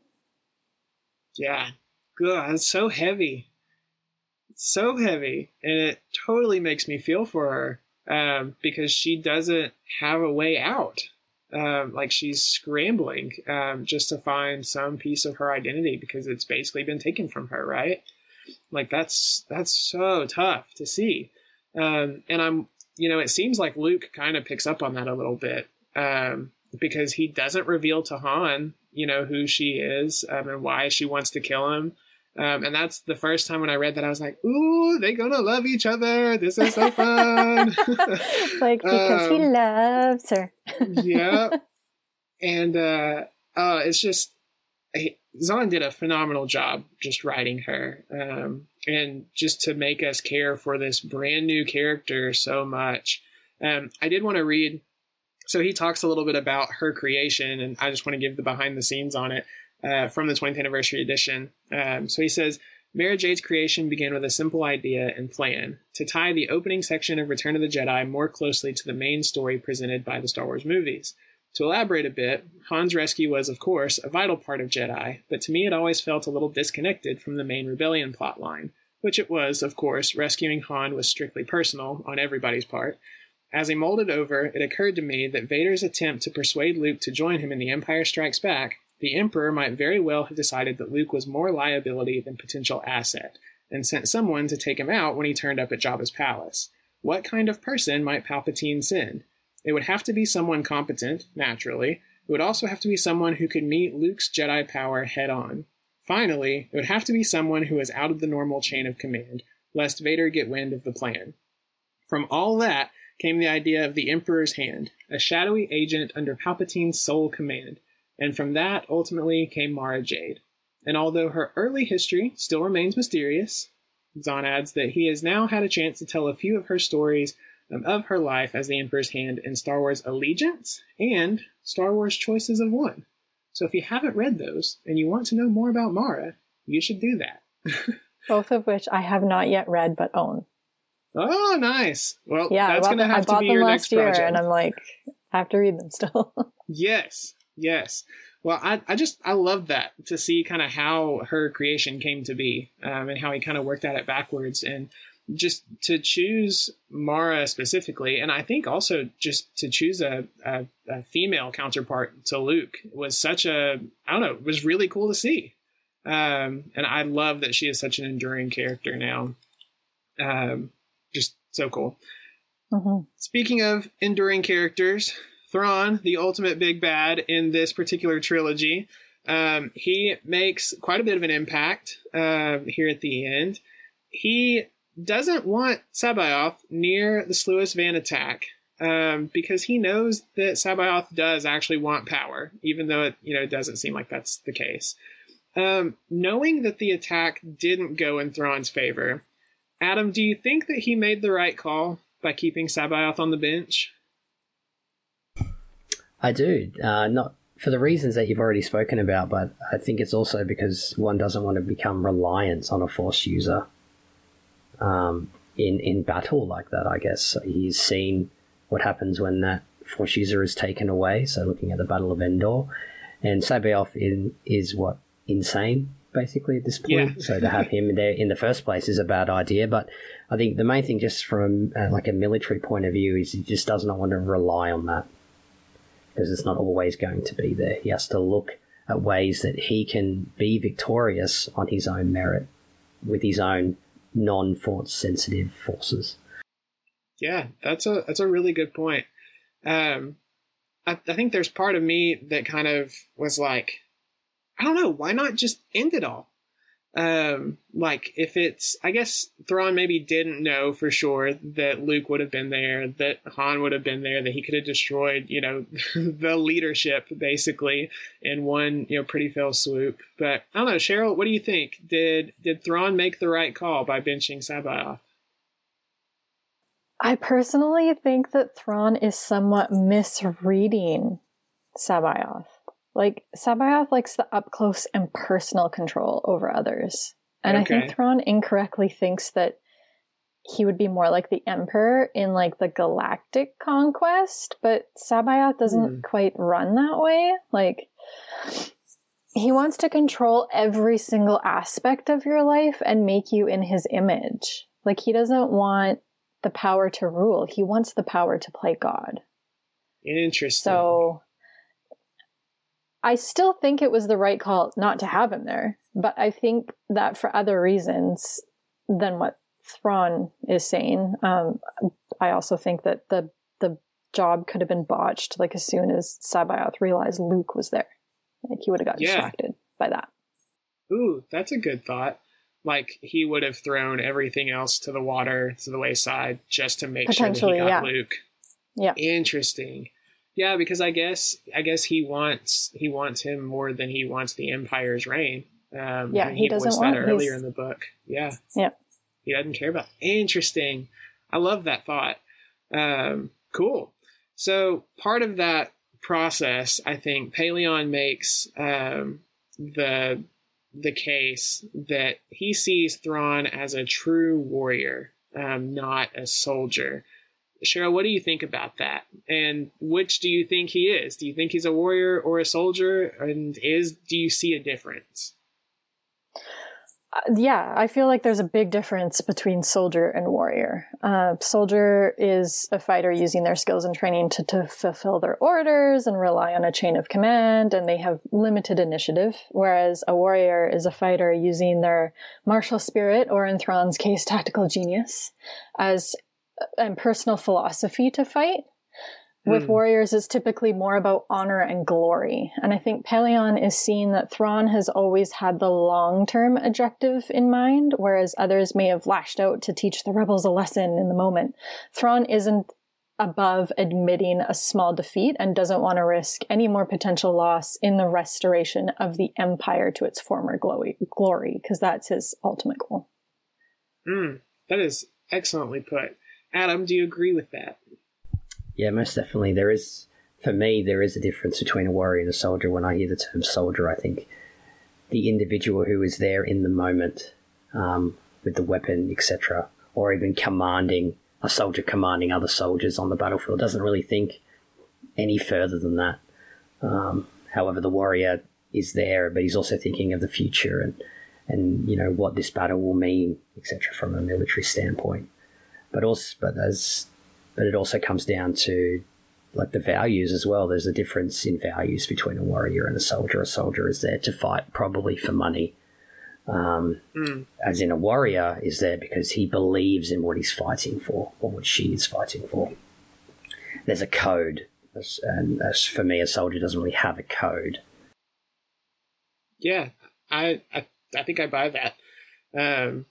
Speaker 3: Yeah. God, it's so heavy so heavy, and it totally makes me feel for her um, because she doesn't have a way out. Um, like she's scrambling um, just to find some piece of her identity because it's basically been taken from her, right? Like that's that's so tough to see. Um, and I'm, you know, it seems like Luke kind of picks up on that a little bit um, because he doesn't reveal to Han, you know, who she is um, and why she wants to kill him. Um, and that's the first time when I read that I was like, "Ooh, they're gonna love each other. This is so fun." <laughs> <laughs>
Speaker 4: like because um, he loves her.
Speaker 3: yeah, <laughs> and uh, uh, it's just Zahn did a phenomenal job just writing her, um, and just to make us care for this brand new character so much. Um, I did want to read. So he talks a little bit about her creation, and I just want to give the behind the scenes on it uh, from the 20th anniversary edition. Um, so he says, Mara Jade's creation began with a simple idea and plan to tie the opening section of Return of the Jedi more closely to the main story presented by the Star Wars movies. To elaborate a bit, Han's rescue was, of course, a vital part of Jedi, but to me it always felt a little disconnected from the main rebellion plotline, which it was, of course, rescuing Han was strictly personal on everybody's part. As he mulled it over, it occurred to me that Vader's attempt to persuade Luke to join him in The Empire Strikes Back the Emperor might very well have decided that Luke was more liability than potential asset, and sent someone to take him out when he turned up at Jabba's palace. What kind of person might Palpatine send? It would have to be someone competent, naturally. It would also have to be someone who could meet Luke's Jedi power head on. Finally, it would have to be someone who is out of the normal chain of command, lest Vader get wind of the plan. From all that came the idea of the Emperor's Hand, a shadowy agent under Palpatine's sole command and from that ultimately came Mara Jade. And although her early history still remains mysterious, Zahn adds that he has now had a chance to tell a few of her stories of her life as the Emperor's Hand in Star Wars Allegiance and Star Wars Choices of One. So if you haven't read those and you want to know more about Mara, you should do that. <laughs>
Speaker 4: Both of which I have not yet read but own.
Speaker 3: Oh, nice. Well, yeah, that's going to have to be your next year, project.
Speaker 4: And I'm like, I have to read them still. <laughs>
Speaker 3: yes, Yes. Well, I, I just I love that to see kind of how her creation came to be um, and how he kind of worked at it backwards and just to choose Mara specifically, and I think also just to choose a, a, a, female counterpart to Luke was such a I don't know was really cool to see, um, and I love that she is such an enduring character now. Um, just so cool. Mm-hmm. Speaking of enduring characters, Thrawn, the ultimate big bad in this particular trilogy. Um, he makes quite a bit of an impact uh, here at the end. He doesn't want C'baoth near the Sluis Van attack um, because he knows that C'baoth does actually want power, even though it you know doesn't seem like that's the case. Um, knowing that the attack didn't go in Thrawn's favor, Adam, do you think that he made the right call by keeping C'baoth on the bench?
Speaker 5: I do. Uh, not for the reasons that you've already spoken about, but I think it's also because one doesn't want to become reliant on a force user um, in in battle like that. I guess he's seen what happens when that force user is taken away. So looking at the Battle of Endor, and C'baoth in, is what insane basically at this point. Yeah. so to have him there in the first place is a bad idea. But I think the main thing, just from uh, like a military point of view, is he just does not want to rely on that because it's not always going to be there. He has to look at ways that he can be victorious on his own merit with his own non-force sensitive forces.
Speaker 3: Yeah, that's a that's a really good point. Um, I, I think there's part of me that kind of was like, I don't know, why not just end it all? Um like if it's i guess Thrawn maybe didn't know for sure that Luke would have been there that Han would have been there that he could have destroyed you know <laughs> the leadership basically in one you know pretty fell swoop. But I don't know Cheryl what do you think? Did did Thrawn make the right call by benching C'baoth
Speaker 4: I personally think that Thrawn is somewhat misreading C'baoth like C'baoth likes the up close and personal control over others. And okay. I think Thrawn incorrectly thinks that he would be more like the Emperor in like the galactic conquest, but C'baoth doesn't mm. quite run that way. Like he wants to control every single aspect of your life and make you in his image. Like he doesn't want the power to rule. He wants the power to play God.
Speaker 3: Interesting.
Speaker 4: So I still think it was the right call not to have him there, but I think that for other reasons than what Thrawn is saying, um, I also think that the the job could have been botched. Like as soon as C'baoth realized Luke was there, like he would have got yeah. distracted by that.
Speaker 3: Ooh, that's a good thought. Like he would have thrown everything else to the water to the wayside just to make sure that he got yeah. Luke.
Speaker 4: Yeah.
Speaker 3: Interesting. Yeah, because I guess I guess he wants he wants him more than he wants the Empire's reign. Um,
Speaker 4: yeah, he, he doesn't want
Speaker 3: that earlier in the book. Yeah.
Speaker 4: Yeah.
Speaker 3: He doesn't care about. Interesting. I love that thought. Um, cool. So part of that process, I think Pellaeon makes um, the the case that he sees Thrawn as a true warrior, um, not a soldier. Cheryl, what do you think about that? And which do you think he is? Do you think he's a warrior or a soldier? And is do you see a difference?
Speaker 4: Uh, yeah, I feel like there's a big difference between soldier and warrior. Uh, soldier is a fighter using their skills and training to, to fulfill their orders and rely on a chain of command, and they have limited initiative. Whereas a warrior is a fighter using their martial spirit, or in Thrawn's case, tactical genius, as and personal philosophy to fight. With mm. warriors, it's typically more about honor and glory. And I think Pellaeon is seeing that Thrawn has always had the long term objective in mind, whereas others may have lashed out to teach the rebels a lesson in the moment. Thrawn isn't above admitting a small defeat and doesn't want to risk any more potential loss in the restoration of the Empire to its former glory, because that's his ultimate goal.
Speaker 3: Mm, that is excellently put. Adam, do you agree with that?
Speaker 5: Yeah, most definitely. There is, for me, there is a difference between a warrior and a soldier. When I hear the term soldier, I think the individual who is there in the moment um, with the weapon, etc., or even commanding a soldier commanding other soldiers on the battlefield doesn't really think any further than that. Um, however, the warrior is there, but he's also thinking of the future and and you know what this battle will mean, etc., from a military standpoint. But also, but as but it also comes down to like the values as well. There's a difference in values between a warrior and a soldier. A soldier is there to fight probably for money, um, mm. as in a warrior is there because he believes in what he's fighting for or what she is fighting for. There's a code, and as for me, a soldier doesn't really have a code.
Speaker 3: Yeah, I I, I think I buy that. Um,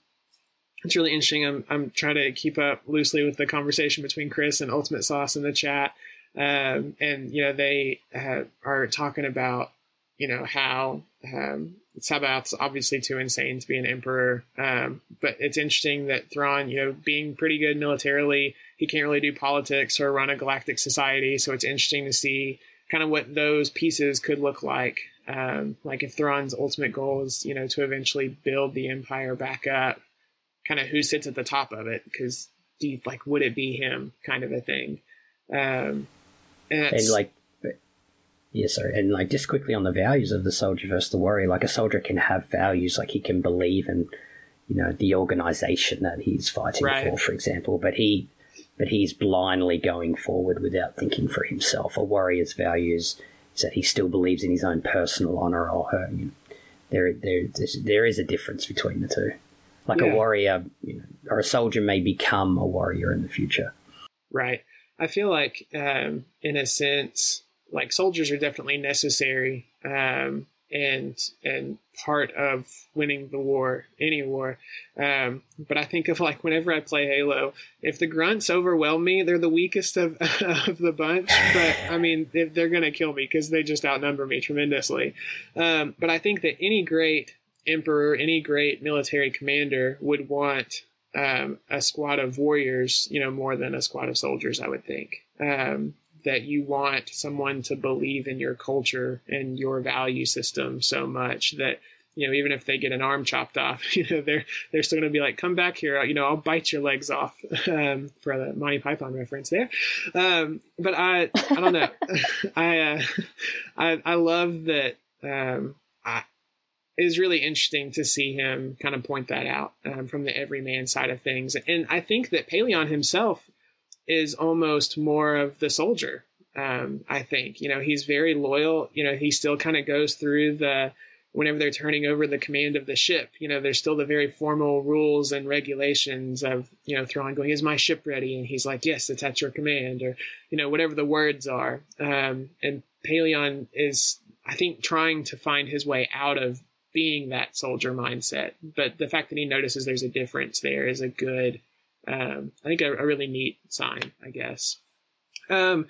Speaker 3: it's really interesting. I'm I'm trying to keep up loosely with the conversation between Chris and Ultimate Sauce in the chat, um, and you know they uh, are talking about you know how um, C'baoth's obviously too insane to be an emperor, um, but it's interesting that Thrawn, you know, being pretty good militarily, he can't really do politics or run a galactic society. So it's interesting to see kind of what those pieces could look like. Um, like if Thrawn's ultimate goal is, you know, to eventually build the empire back up, kind of who sits at the top of it because do you, like would it be him kind of a thing. Um,
Speaker 5: and, and like yeah sorry and like just quickly on the values of the soldier versus the warrior like a soldier can have values like he can believe in you know the organization that he's fighting right. for for example but he but he's blindly going forward without thinking for himself. A warrior's values is that he still believes in his own personal honor or her you know, there, there, there is a difference between the two like yeah. a warrior you know, or a soldier may become a warrior in the future.
Speaker 3: Right. I feel like, um, in a sense, like soldiers are definitely necessary um, and and part of winning the war, any war. Um, but I think of like whenever I play Halo, if the grunts overwhelm me, they're the weakest of <laughs> of the bunch. But I mean, they're gonna kill me because they just outnumber me tremendously. Um, but I think that any great emperor, any great military commander would want um, a squad of warriors, you know, more than a squad of soldiers, I would think. Um, that you want someone to believe in your culture and your value system so much that you know even if they get an arm chopped off <laughs> you know they're they're still going to be like come back here you know i'll bite your legs off <laughs> um, for the monty python reference there um, but i i don't know <laughs> i uh, I, I love that um, I, it is really interesting to see him kind of point that out um, from the everyman side of things. And I think that Pellaeon himself is almost more of the soldier Um, I think you know he's very loyal. You know he still kind of goes through the whenever they're turning over the command of the ship. You know there's still the very formal rules and regulations of you know Thrawn going, "Is my ship ready?" And he's like, "Yes, it's at your command," or you know whatever the words are. Um, and Pellaeon is, I think, trying to find his way out of being that soldier mindset. But the fact that he notices there's a difference there is a good, um, I think, a, a, really neat sign, I guess. Um,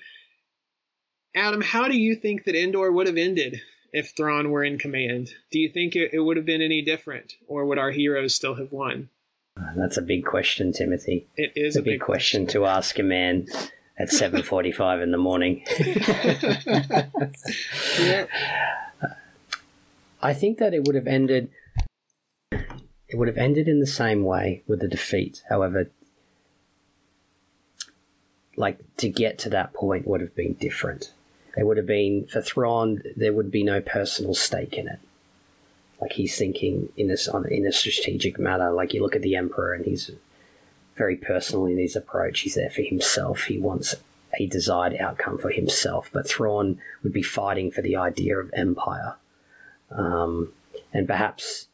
Speaker 3: Adam, how do you think that Endor would have ended if Thrawn were in command? Do you think it, it would have been any different, or would our heroes still have won?
Speaker 5: That's a big question, Timothy.
Speaker 3: It is
Speaker 5: a,
Speaker 3: a
Speaker 5: big, big question, question to ask a man at 7:45 in the morning. <laughs> <laughs> I think that it would have ended. It would have ended in the same way with the defeat. However, like to get to that point would have been different. It would have been for Thrawn. There would be no personal stake in it. Like he's thinking in this on in a strategic matter. Like you look at the Emperor, and he's very personal in his approach. He's there for himself. He wants a desired outcome for himself. But Thrawn would be fighting for the idea of empire. Um, and perhaps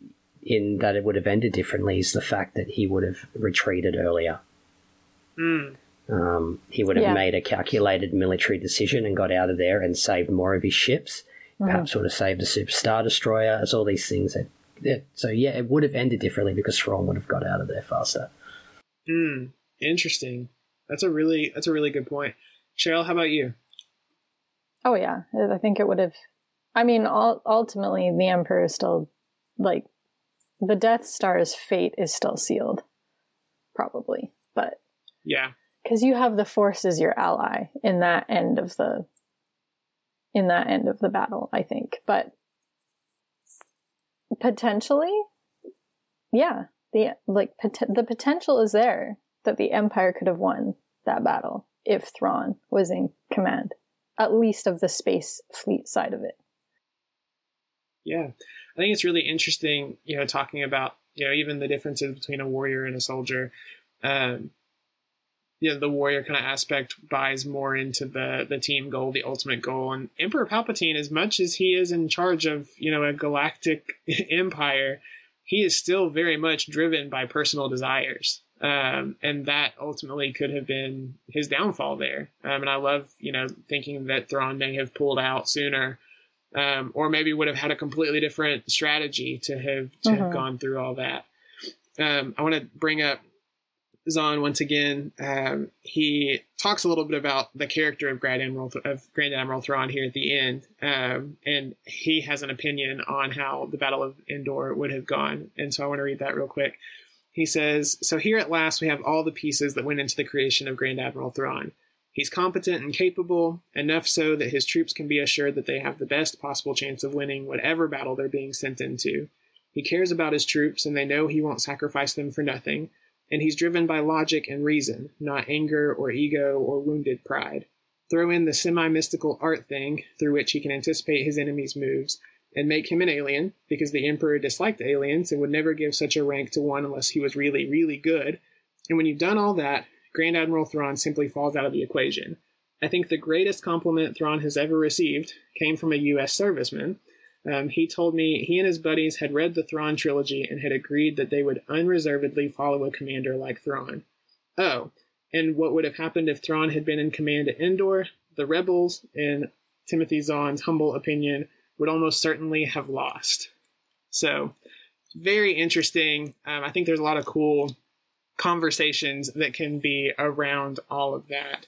Speaker 5: in that it would have ended differently is the fact that he would have retreated earlier.
Speaker 3: Mm.
Speaker 5: Um, he would have yeah. made a calculated military decision and got out of there and saved more of his ships. Mm-hmm. Perhaps would have saved the Super Star Destroyer. As all these things that, that, so yeah, it would have ended differently because Thrawn would have got out of there faster.
Speaker 3: Hmm. Interesting. That's a really that's a really good point. Cheryl, how about you?
Speaker 4: Oh yeah, I think it would have. I mean, ultimately, the Emperor is still like the Death Star's fate is still sealed, probably. But
Speaker 3: yeah,
Speaker 4: because you have the Force as your ally in that end of the in that end of the battle, I think. But potentially, yeah, the like pot- the potential is there that the Empire could have won that battle if Thrawn was in command, at least of the space fleet side of it.
Speaker 3: Yeah, I think it's really interesting, you know, talking about you know even the differences between a warrior and a soldier. Um, you know, the warrior kind of aspect buys more into the the team goal, the ultimate goal, and Emperor Palpatine, as much as he is in charge of you know a galactic <laughs> empire, he is still very much driven by personal desires. Um, and that ultimately could have been his downfall there. Um, and I love, you know, thinking that Thrawn may have pulled out sooner, um, or maybe would have had a completely different strategy to have to have mm-hmm. gone through all that. Um, I want to bring up Zahn once again. Um, he talks a little bit about the character of Grand Admiral of Grand Admiral Thrawn here at the end, um, and he has an opinion on how the Battle of Endor would have gone. And so I want to read that real quick. He says, So here at last we have all the pieces that went into the creation of Grand Admiral Thrawn. He's competent and capable, enough so that his troops can be assured that they have the best possible chance of winning whatever battle they're being sent into. He cares about his troops, and they know he won't sacrifice them for nothing. And he's driven by logic and reason, not anger or ego or wounded pride. Throw in the semi mystical art thing, through which he can anticipate his enemy's moves, and make him an alien, because the Emperor disliked aliens and would never give such a rank to one unless he was really, really good. And when you've done all that, Grand Admiral Thrawn simply falls out of the equation. I think the greatest compliment Thrawn has ever received came from a U.S. serviceman. Um, he told me he and his buddies had read the Thrawn trilogy and had agreed that they would unreservedly follow a commander like Thrawn. Oh, and what would have happened if Thrawn had been in command at Endor? The rebels, in Timothy Zahn's humble opinion, would almost certainly have lost. So, very interesting. Um, I think there's a lot of cool conversations that can be around all of that.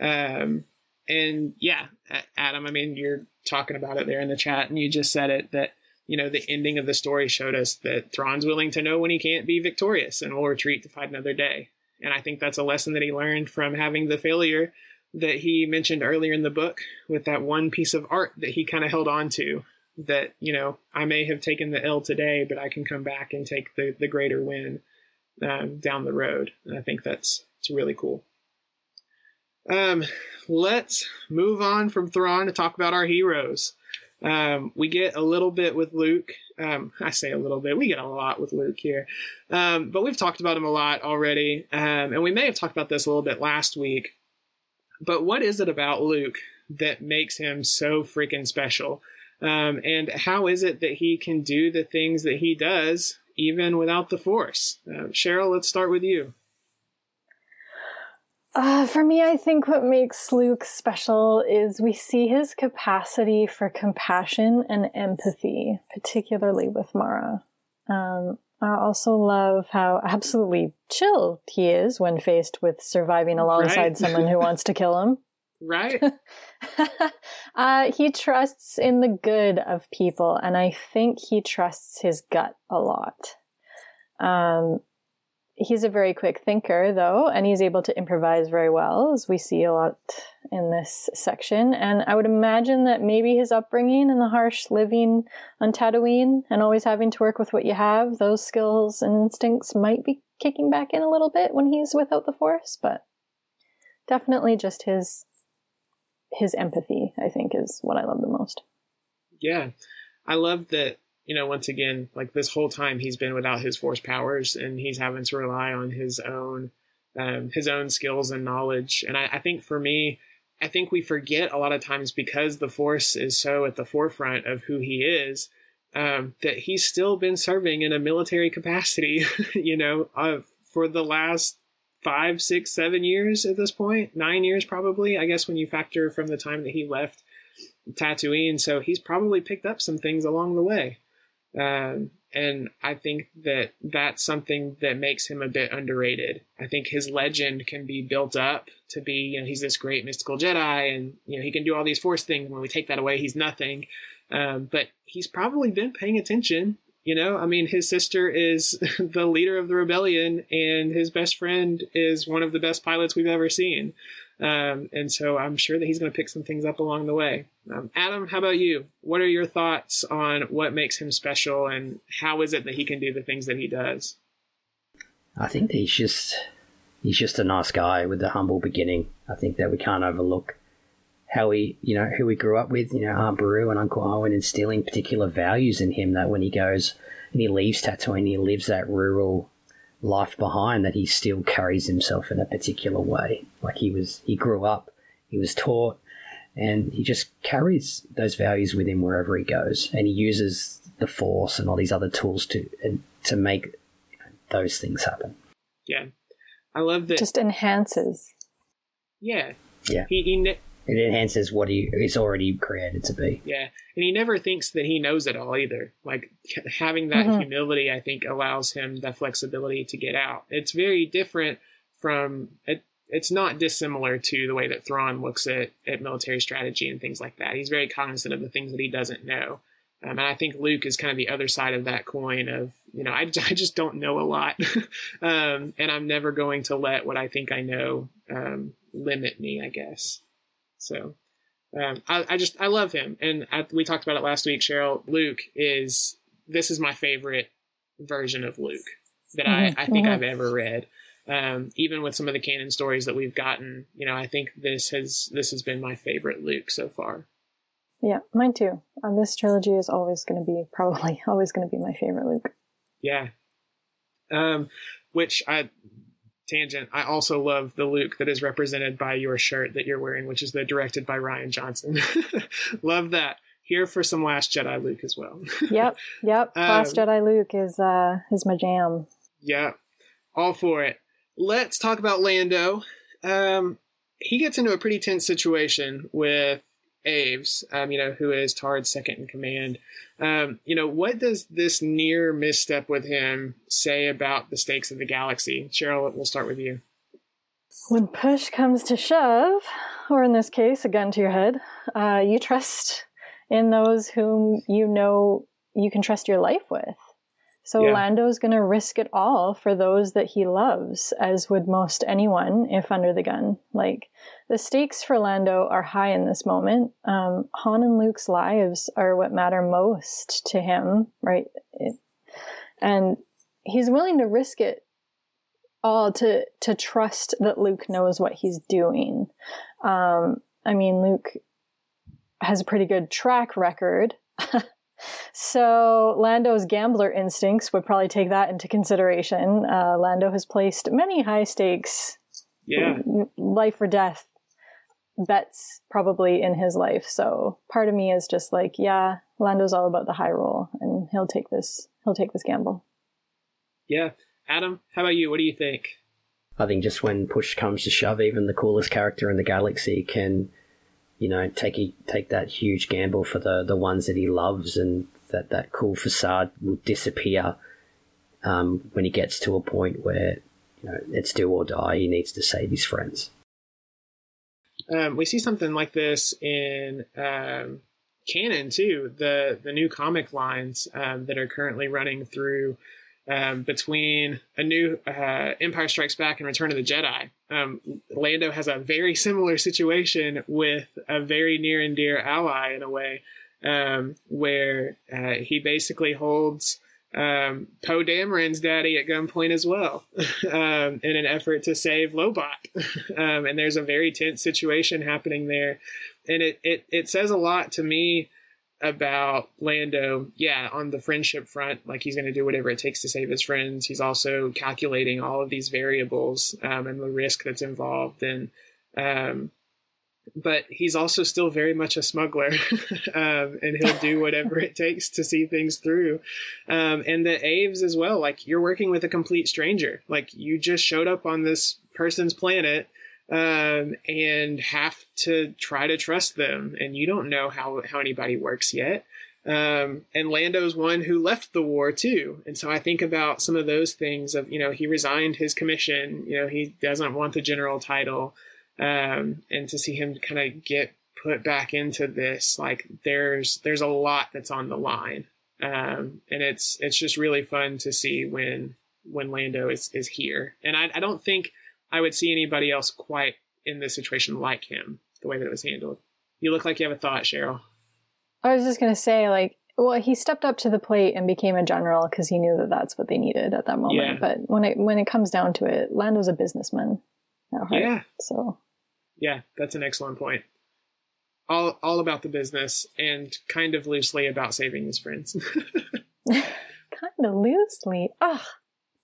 Speaker 3: Um, and yeah, Adam, I mean, you're talking about it there in the chat, and you just said it that you know the ending of the story showed us that Thrawn's willing to know when he can't be victorious and will retreat to fight another day. And I think that's a lesson that he learned from having the failure that he mentioned earlier in the book with that one piece of art that he kind of held on to that you know i may have taken the L today but i can come back and take the, the greater win um, down the road and i think that's it's really cool um, let's move on from Thrawn to talk about our heroes. Um, we get a little bit with Luke. Um, I say a little bit. We get a lot with Luke here, um, but we've talked about him a lot already, um, and we may have talked about this a little bit last week. But what is it about Luke that makes him so freaking special? Um, and how is it that he can do the things that he does even without the Force? Uh, Cheryl, let's start with you.
Speaker 4: Uh, for me, I think what makes Luke special is we see his capacity for compassion and empathy, particularly with Mara. Um, I also love how absolutely chill he is when faced with surviving alongside right. someone who wants to kill him.
Speaker 3: Right. <laughs>
Speaker 4: uh, he trusts in the good of people, and I think he trusts his gut a lot. Um, he's a very quick thinker though and he's able to improvise very well as we see a lot in this section and i would imagine that maybe his upbringing and the harsh living on tatooine and always having to work with what you have those skills and instincts might be kicking back in a little bit when he's without the force but definitely just his his empathy i think is what i love the most
Speaker 3: yeah i love that you know, once again, like this whole time he's been without his force powers and he's having to rely on his own um, his own skills and knowledge. And I, I think for me, I think we forget a lot of times because the force is so at the forefront of who he is, um, that he's still been serving in a military capacity, <laughs> you know, uh, for the last five, six, seven years at this point, nine years probably, I guess, when you factor from the time that he left Tatooine. So he's probably picked up some things along the way. Um, and I think that that's something that makes him a bit underrated. I think his legend can be built up to be, you know, he's this great mystical Jedi and, you know, he can do all these force things. When we take that away, he's nothing. Um, but he's probably been paying attention. You know, I mean, his sister is <laughs> the leader of the rebellion and his best friend is one of the best pilots we've ever seen. Um, and so I'm sure that he's going to pick some things up along the way. Um, Adam, how about you? What are your thoughts on what makes him special and how is it that he can do the things that he does?
Speaker 5: I think he's just he's just a nice guy with a humble beginning. I think that we can't overlook how he, you know, who he grew up with, you know, Aunt Beru and Uncle Owen instilling particular values in him that when he goes and he leaves Tatooine, he lives that rural life behind that he still carries himself in a particular way. Like he was, he grew up, he was taught, and he just carries those values with him wherever he goes. And he uses the force and all these other tools to to make you know, those things happen.
Speaker 3: Yeah, I love that.
Speaker 4: Just enhances.
Speaker 3: Yeah,
Speaker 5: yeah.
Speaker 3: He, he ne-
Speaker 5: it enhances what he is already created to be.
Speaker 3: Yeah, and he never thinks that he knows it all either. Like having that mm-hmm. humility, I think, allows him the flexibility to get out. It's very different from it. It's not dissimilar to the way that Thrawn looks at at military strategy and things like that. He's very cognizant of the things that he doesn't know. Um, and I think Luke is kind of the other side of that coin of, you know, I, <laughs> I just don't know a lot. <laughs> um, and I'm never going to let what I think I know um, limit me, I guess. So um, I, I, just I love him, and I, we talked about it last week. Cheryl, Luke is this is my favorite version of Luke that mm-hmm. I, I think mm-hmm. I've ever read. Um, even with some of the canon stories that we've gotten, you know, I think this has this has been my favorite Luke so far.
Speaker 4: Yeah, mine too. Um, this trilogy is always going to be <laughs> probably always going to be my favorite Luke.
Speaker 3: Yeah. Um, which I tangent, I also love the Luke that is represented by your shirt that you're wearing, which is the directed by Rian Johnson. <laughs> love that. Here for some Last Jedi Luke as well. <laughs>
Speaker 4: yep, yep. Um, Last Jedi Luke is uh is my jam.
Speaker 3: Yeah, all for it. Let's talk about Lando. Um, he gets into a pretty tense situation with Aves, um, you know, who is Karrde's second in command. Um, you know, what does this near misstep with him say about the stakes of the galaxy? Cheryl, we'll start with you.
Speaker 4: When push comes to shove, or in this case, a gun to your head, uh, you trust in those whom you know you can trust your life with. So yeah. Lando's going to risk it all for those that he loves, as would most anyone if under the gun. Like the stakes for Lando are high in this moment. Um, Han and Luke's lives are what matter most to him, right? It, and he's willing to risk it all to to trust that Luke knows what he's doing. Um, I mean, Luke has a pretty good track record. <laughs> so Lando's gambler instincts would probably take that into consideration. Uh, Lando has placed many high stakes,
Speaker 3: yeah,
Speaker 4: life or death bets probably in his life. So part of me is just like, yeah, Lando's all about the high roll and he'll take this he'll take this gamble.
Speaker 3: Yeah. Adam, how about you? What do you think?
Speaker 5: I think just when push comes to shove, even the coolest character in the galaxy can, you know, take take that huge gamble for the, the ones that he loves, and that, that cool facade will disappear um, when he gets to a point where you know it's do or die. He needs to save his friends.
Speaker 3: Um, we see something like this in um, canon too. The the new comic lines um, that are currently running through um, between a new uh, Empire Strikes Back and Return of the Jedi. Um, Lando has a very similar situation with a very near and dear ally in a way, um, where uh, he basically holds um, Poe Dameron's daddy at gunpoint as well, <laughs> um, in an effort to save Lobot. <laughs> um, and there's a very tense situation happening there, and it it it says a lot to me about Lando. Yeah, on the friendship front, like he's going to do whatever it takes to save his friends. He's also calculating all of these variables um, and the risk that's involved, and um, but he's also still very much a smuggler, <laughs> um, and he'll do whatever it takes to see things through. Um, and the Aves as well. Like you're working with a complete stranger. Like you just showed up on this person's planet um, and have to try to trust them, and you don't know how how anybody works yet. Um, and Lando's one who left the war too. And so I think about some of those things of, you know, he resigned his commission, you know, he doesn't want the general title um, and to see him kind of get put back into this, like there's there's a lot that's on the line, um, and it's it's just really fun to see when when Lando is is here, and I, I don't think I would see anybody else quite in this situation like him, the way that it was handled. You look like you have a thought, Cheryl.
Speaker 4: I was just gonna say, like, well, he stepped up to the plate and became a general because he knew that that's what they needed at that moment. Yeah. But when it when it comes down to it, Lando's a businessman.
Speaker 3: Yeah.
Speaker 4: So
Speaker 3: yeah, that's an excellent point. All all about the business and kind of loosely about saving his friends. <laughs> <laughs>
Speaker 4: kind of loosely. Ah.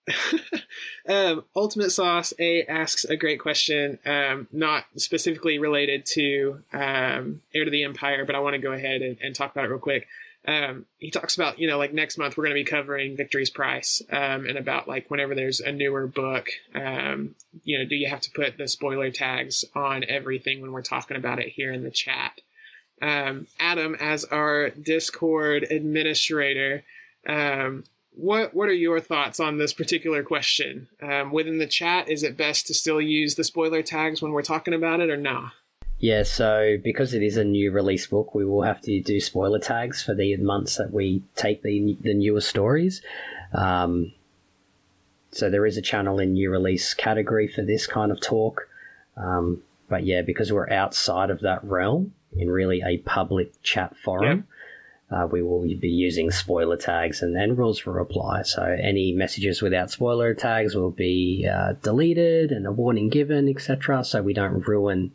Speaker 4: <laughs>
Speaker 3: um, Ultimate Sauce A asks a great question, um, not specifically related to um, Heir to the Empire, but I want to go ahead and, and, talk about it real quick um, he talks about you know like next month we're going to be covering Victory's Price um, and about like whenever there's a newer book, um, you know, do you have to put the spoiler tags on everything when we're talking about it here in the chat? Adam, as our Discord administrator, um, what what are your thoughts on this particular question? Um, within the chat, is it best to still use the spoiler tags when we're talking about it, or not?
Speaker 5: Yeah, so because it is a new release book, we will have to do spoiler tags for the months that we take the the newer stories. Um, so there is a channel in new release category for this kind of talk. Um, but yeah, because we're outside of that realm in really a public chat forum, yep. Uh, we will be using spoiler tags and then rules for reply. So any messages without spoiler tags will be uh, deleted and a warning given, etc. So we don't ruin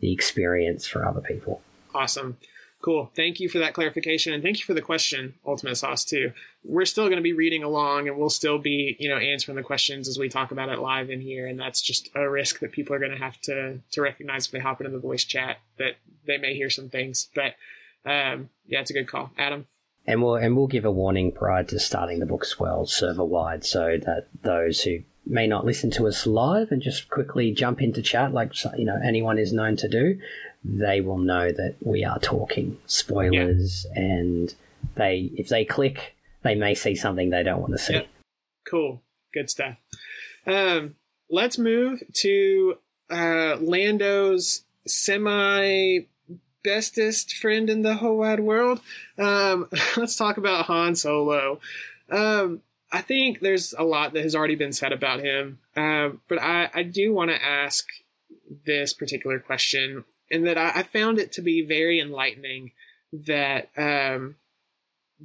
Speaker 5: the experience for other people.
Speaker 3: Awesome. Cool. Thank you for that clarification and thank you for the question, Ultimate Sauce too. We're still going to be reading along and we'll still be, you know, answering the questions as we talk about it live in here and that's just a risk that people are going to have to to recognize if they hop into the voice chat that they may hear some things. But um, yeah, it's a good call. Adam.
Speaker 5: And we'll and we'll give a warning prior to starting the book as well, server wide, so that those who may not listen to us live and just quickly jump into chat like you know anyone is known to do, they will know that we are talking spoilers yeah. and they if they click they may see something they don't want to see. Yep.
Speaker 3: Cool. Good stuff. Um, let's move to uh, Lando's semi bestest friend in the whole wide world. Um, <laughs> let's talk about Han Solo. Um, I think there's a lot that has already been said about him, uh, but I, I do want to ask this particular question, and that I, I, found it to be very enlightening that um,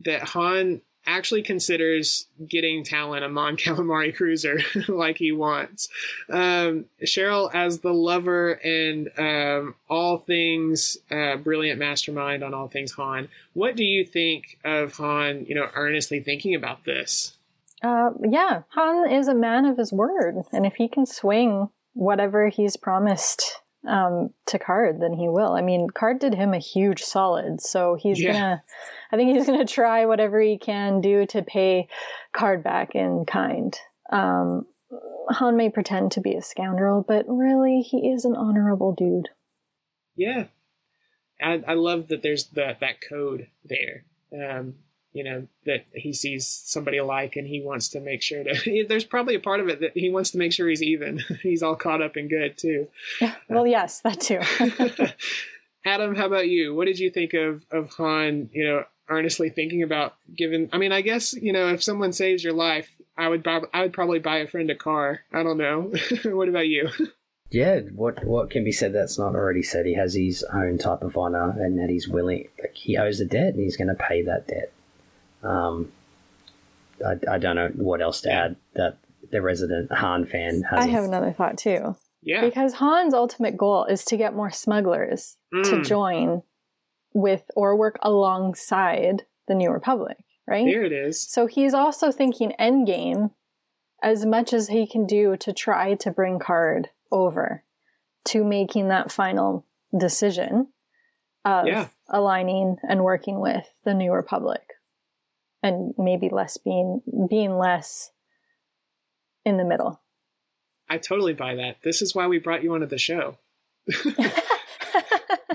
Speaker 3: that Han actually considers getting Talon a Mon <laughs> Calamari cruiser <laughs> like he wants. Um, Cheryl, as the lover and um, all things uh, brilliant mastermind on all things Han, what do you think of Han? You know, earnestly thinking about this.
Speaker 4: Uh, yeah, Han is a man of his word, and if he can swing whatever he's promised um, to Karrde than he will. I mean, Karrde did him a huge solid, so he's
Speaker 3: Yeah.
Speaker 4: gonna. I think he's gonna try whatever he can do to pay Karrde back in kind. Um, Han may pretend to be a scoundrel, but really, he is an honorable dude.
Speaker 3: Yeah, I, I love that there's that that code there. Um, you know that he sees somebody alike, and he wants to make sure to. <laughs> There's probably a part of it that he wants to make sure he's even. <laughs> he's all caught up and good too.
Speaker 4: well, yes, that too. <laughs>
Speaker 3: Adam, how about you? What did you think of of Han? You know, earnestly thinking about giving. I mean, I guess you know if someone saves your life, I would prob- I would probably buy a friend a car. I don't know. what about you?
Speaker 5: Yeah, what what can be said that's not already said? He has his own type of honor, and that he's willing. Like he owes a debt, and he's going to pay that debt. Um, I, I don't know what else to add. That the resident Han fan has.
Speaker 4: I
Speaker 5: a-
Speaker 4: have another thought too.
Speaker 3: Yeah.
Speaker 4: Because Han's ultimate goal is to get more smugglers to
Speaker 3: Mm,
Speaker 4: join with or work alongside the New Republic, right?
Speaker 3: there it is.
Speaker 4: So he's also thinking endgame as much as he can do to try to bring Karrde over to making that final decision of
Speaker 3: Yeah.
Speaker 4: aligning and working with the New Republic. And maybe less being being less in the middle.
Speaker 3: I totally buy that. This is why we brought you onto the show. <laughs>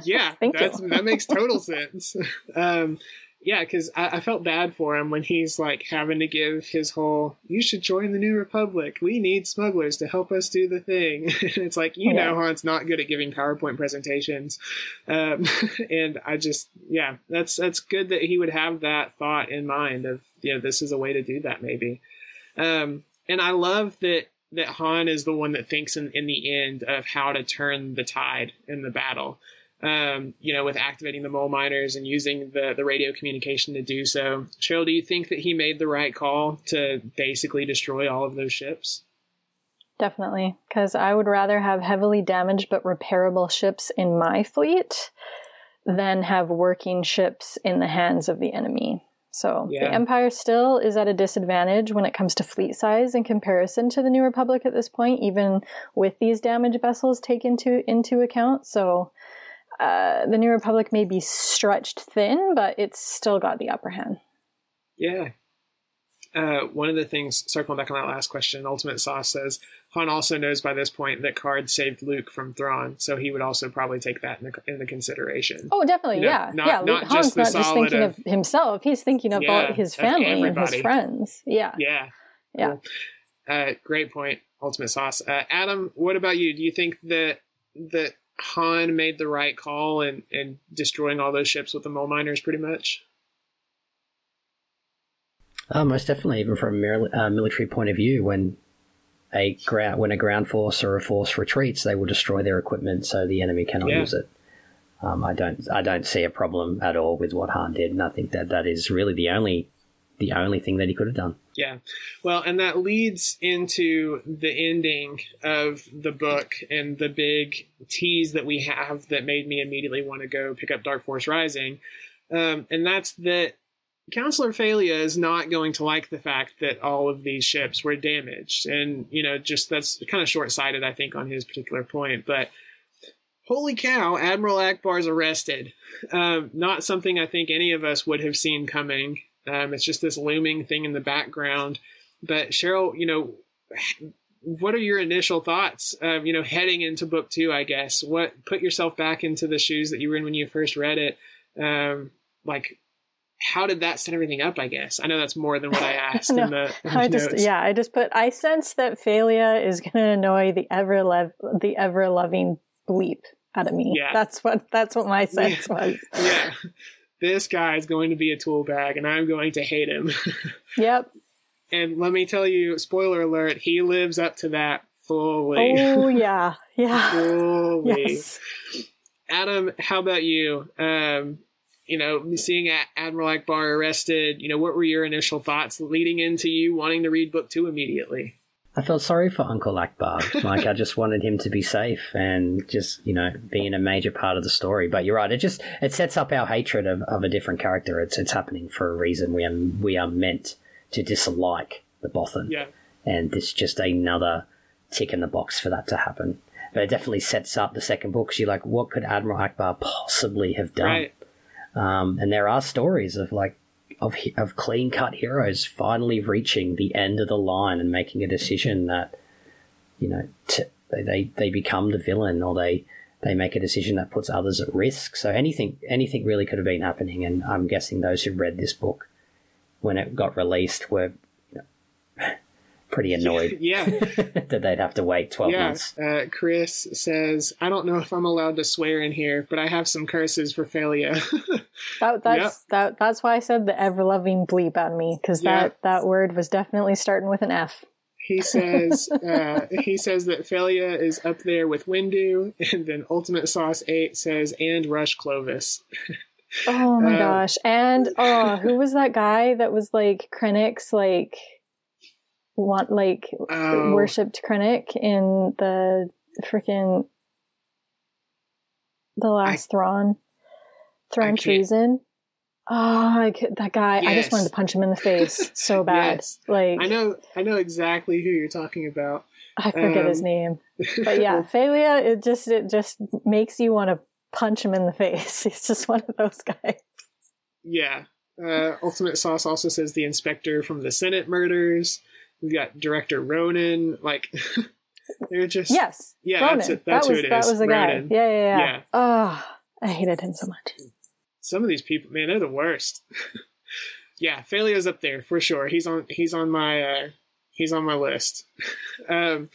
Speaker 3: <laughs> Yeah, that makes total sense. <laughs> Um, yeah, because I, I felt bad for him when he's like having to give his whole "You should join the New Republic. We need smugglers to help us do the thing." <laughs> it's like you
Speaker 4: Yeah.
Speaker 3: know, Han's not good at giving PowerPoint presentations, um, <laughs> and I just yeah, that's that's good that he would have that thought in mind of you know this is a way to do that maybe, um, and I love that that Han is the one that thinks in, in the end of how to turn the tide in the battle um, you know, with activating the mole miners and using the, the radio communication to do so. Cheryl, do you think that he made the right call to basically destroy all of those ships?
Speaker 4: Definitely, because I would rather have heavily damaged but repairable ships in my fleet than have working ships in the hands of the enemy. So
Speaker 3: Yeah.
Speaker 4: the Empire still is at a disadvantage when it comes to fleet size in comparison to the New Republic at this point, even with these damaged vessels taken into into account. So uh, the New Republic may be stretched thin, but it's still got the upper hand.
Speaker 3: Yeah. Uh, one of the things, circling back on that last question, Ultimate Sauce says Han also knows by this point that Karrde saved Luke from Thrawn, so he would also probably take that into, into consideration.
Speaker 4: Oh, definitely,
Speaker 3: You know,
Speaker 4: yeah,
Speaker 3: not-
Speaker 4: yeah.
Speaker 3: not
Speaker 4: Luke-
Speaker 3: just
Speaker 4: Han's
Speaker 3: the
Speaker 4: not just thinking
Speaker 3: of-
Speaker 4: of, himself; he's thinking of
Speaker 3: Yeah,
Speaker 4: his family and his friends. Yeah,
Speaker 3: Yeah.
Speaker 4: Yeah.
Speaker 3: Cool. Uh, great point, Ultimate Sauce. Uh, Adam, what about you? Do you think that that Han made the right call and and destroying all those ships with the mole miners, pretty much?
Speaker 5: Uh, most definitely, even from a uh, military point of view, when a ground when a ground force or a force retreats, they will destroy their equipment so the enemy cannot
Speaker 3: Yeah.
Speaker 5: use it. Um, I don't I don't see a problem at all with what Han did, and I think that that is really the only the only thing that he could have done.
Speaker 3: Yeah. Well, and that leads into the ending of the book and the big tease that we have that made me immediately want to go pick up Dark Force Rising. Um, and that's that Counselor Fey'lya is not going to like the fact that all of these ships were damaged. And, you know, just that's kind of short sighted, I think, on his particular point. But holy cow, Admiral Ackbar's arrested. Um, not something I think any of us would have seen coming. Um, it's just this looming thing in the background. But Cheryl, you know, what are your initial thoughts? Um, you know, heading into book two, I guess. What put yourself back into the shoes that you were in when you first read it? Um, like, how did that set everything up? I guess I know that's more than what I <laughs> asked
Speaker 4: No,
Speaker 3: in the, in
Speaker 4: I just
Speaker 3: notes.
Speaker 4: yeah, I just put I sense that Fey'lya is going to annoy the ever lev- the ever loving bleep out of me.
Speaker 3: Yeah.
Speaker 4: That's what that's what my sense was. <laughs>
Speaker 3: yeah. This guy is going to be a tool bag, and I'm going to hate him. <laughs>
Speaker 4: Yep.
Speaker 3: and let me tell you, spoiler alert, he lives up to that fully.
Speaker 4: Oh <laughs> yeah. Yeah.
Speaker 3: fully.
Speaker 4: Yes.
Speaker 3: Adam, how about you? Um, you know, seeing Admiral Ackbar arrested, you know, what were your initial thoughts leading into you wanting to read book two immediately?
Speaker 5: I felt sorry for Uncle Ackbar. <laughs> Like I just wanted him to be safe and just you know being a major part of the story. But you're right; it just it sets up our hatred of, of a different character. It's it's happening for a reason. We are we are meant to dislike the Bothan,
Speaker 3: Yeah.
Speaker 5: and it's just another tick in the box for that to happen. but it definitely sets up the second book. You're like, what could Admiral Ackbar possibly have done?
Speaker 3: Right.
Speaker 5: Um, and there are stories of like of of clean cut heroes finally reaching the end of the line and making a decision that you know t- they they become the villain or they they make a decision that puts others at risk. So anything anything really could have been happening, and I'm guessing those who read this book when it got released were you know, <laughs> pretty annoyed.
Speaker 3: Yeah. <laughs>
Speaker 5: that they'd have to wait twelve
Speaker 3: yeah.
Speaker 5: months.
Speaker 3: Uh, Chris says, I don't know if I'm allowed to swear in here, but I have some curses for Fey'lya. <laughs>
Speaker 4: That, that's that. That's why I said the ever loving bleep on me because
Speaker 3: Yeah.
Speaker 4: that that word was definitely starting with an F.
Speaker 3: he says <laughs> uh, he says that Fey'lya is up there with Windu, and then Ultimate Sauce 8 says, and Rush Clovis.
Speaker 4: Oh my
Speaker 3: Uh,
Speaker 4: gosh! And <laughs> oh, who was that guy that was like Krennic's like want like
Speaker 3: Oh.
Speaker 4: worshipped Krennic in the freaking the last Thrawn Thrawn
Speaker 3: can't-
Speaker 4: treason? Oh, I could, that guy! I just wanted to punch him in the face <laughs> so bad.
Speaker 3: Yes.
Speaker 4: Like
Speaker 3: I know I know exactly who you're talking about.
Speaker 4: I forget his
Speaker 3: Um,
Speaker 4: name, <laughs> but yeah, Fey'lya. It just it just makes you want to punch him in the <laughs> face. He's just one of those guys.
Speaker 3: Yeah. Uh, Ultimate Sauce also says the inspector from the Senate murders. We've got director Ronan. Like, they're just
Speaker 4: Yes,
Speaker 3: Yeah,
Speaker 4: Ronan.
Speaker 3: that's it- that's
Speaker 4: that
Speaker 3: who
Speaker 4: was
Speaker 3: it
Speaker 4: that
Speaker 3: is,
Speaker 4: was the guy. Yeah, yeah, yeah.
Speaker 3: Yeah.
Speaker 4: Oh, I hated him so much.
Speaker 3: Some of these people, man, they're the worst. <laughs> yeah, Fey'lya's up there for sure. He's on he's on my uh, he's on my list. <laughs> um,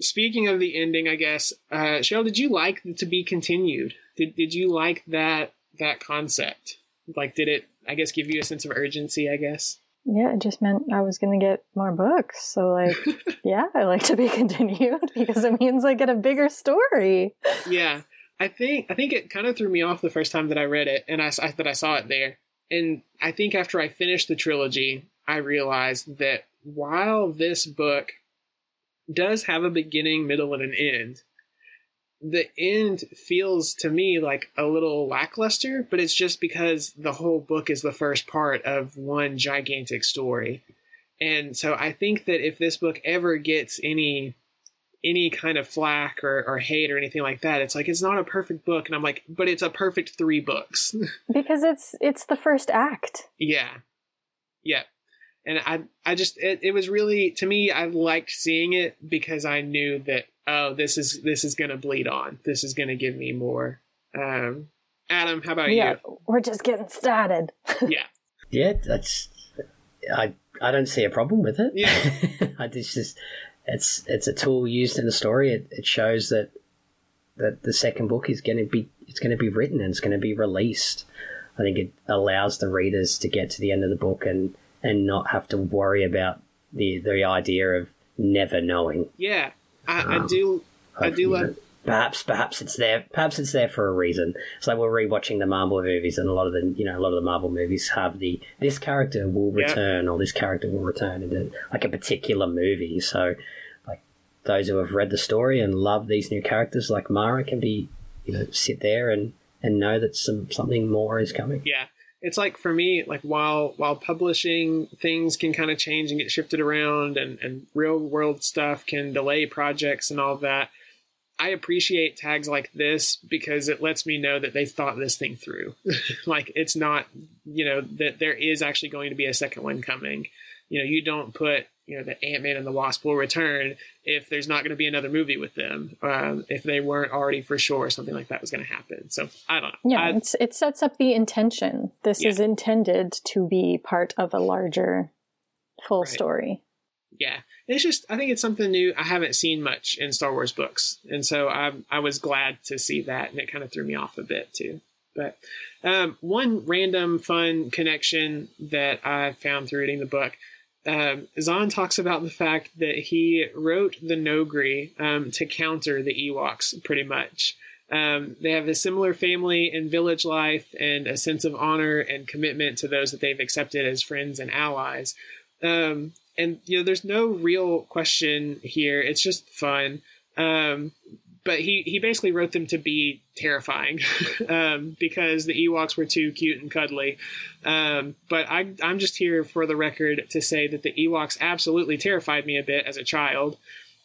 Speaker 3: speaking of the ending, I guess uh, Cheryl, did you like to be continued? Did did you like that that concept? Like, did it? I guess give you a sense of urgency. I guess.
Speaker 4: Yeah, it just meant I was going to get more books. So, like, <laughs> yeah, I like to be continued because it means I get a bigger story.
Speaker 3: yeah i think i think it kind of threw me off the first time that i read it and i s- that i saw it there. And i think after i finished the trilogy i realized that while this book does have a beginning middle and an end the end feels to me like a little lackluster but it's just because the whole book is the first part of one gigantic story. And so i think that if this book ever gets any any kind of flack or, or hate or anything like that. It's like it's not a perfect book, and I'm like, but it's a perfect three books. <laughs>
Speaker 4: Because it's it's the first act.
Speaker 3: yeah, yeah. And I I just it, it was really to me I liked seeing it because I knew that oh this is this is gonna bleed on. This is gonna give me more. Um, Adam, how about you?
Speaker 4: yeah, we're just getting started. <laughs>
Speaker 3: Yeah,
Speaker 5: Yeah, that's I I don't see a problem with it.
Speaker 3: Yeah. <laughs>
Speaker 5: I just, just it's it's a tool used in the story. It, it shows that that the second book is going to be it's going to be written and it's going to be released. I think it allows the readers to get to the end of the book and and not have to worry about the the idea of never knowing.
Speaker 3: yeah. I, I
Speaker 5: Um,
Speaker 3: do I do
Speaker 5: You
Speaker 3: love
Speaker 5: know, Perhaps, perhaps it's there. Perhaps it's there for a reason. It's like we're rewatching the Marvel movies, and a lot of the, you know, a lot of the Marvel movies have the this character will
Speaker 3: Yeah.
Speaker 5: return, or this character will return into like a particular movie. So, like those who have read the story and love these new characters, like Mara, can be, you know, sit there and and know that some something more is coming.
Speaker 3: yeah it's like for me like while while publishing things can kind of change and get shifted around and and real world stuff can delay projects and all that i appreciate tags like this because it lets me know that they've thought this thing through <laughs> like it's not you know that there is actually going to be a second one coming you know you don't put you know the ant-man and the wasp will return if there's not going to be another movie with them um, if they weren't already for sure something like that was going to happen so i don't know
Speaker 4: Yeah,
Speaker 3: I-
Speaker 4: it's, it sets up the intention. This
Speaker 3: Yeah.
Speaker 4: is intended to be part of a larger full
Speaker 3: Right.
Speaker 4: story.
Speaker 3: Yeah it's just i think it's something new i haven't seen much in star wars books and so i, I was glad to see that and it kind of threw me off a bit too but um, one random fun connection that i found through reading the book um, Zahn talks about the fact that he wrote the Noghri um, to counter the Ewoks, pretty much. Um, they have a similar family and village life and a sense of honor and commitment to those that they've accepted as friends and allies. Um, and you know, there's no real question here. It's just fun. Um, but he he basically wrote them to be terrifying <laughs> um, because the Ewoks were too cute and cuddly. Um, but I I'm just here for the record to say that the Ewoks absolutely terrified me a bit as a child.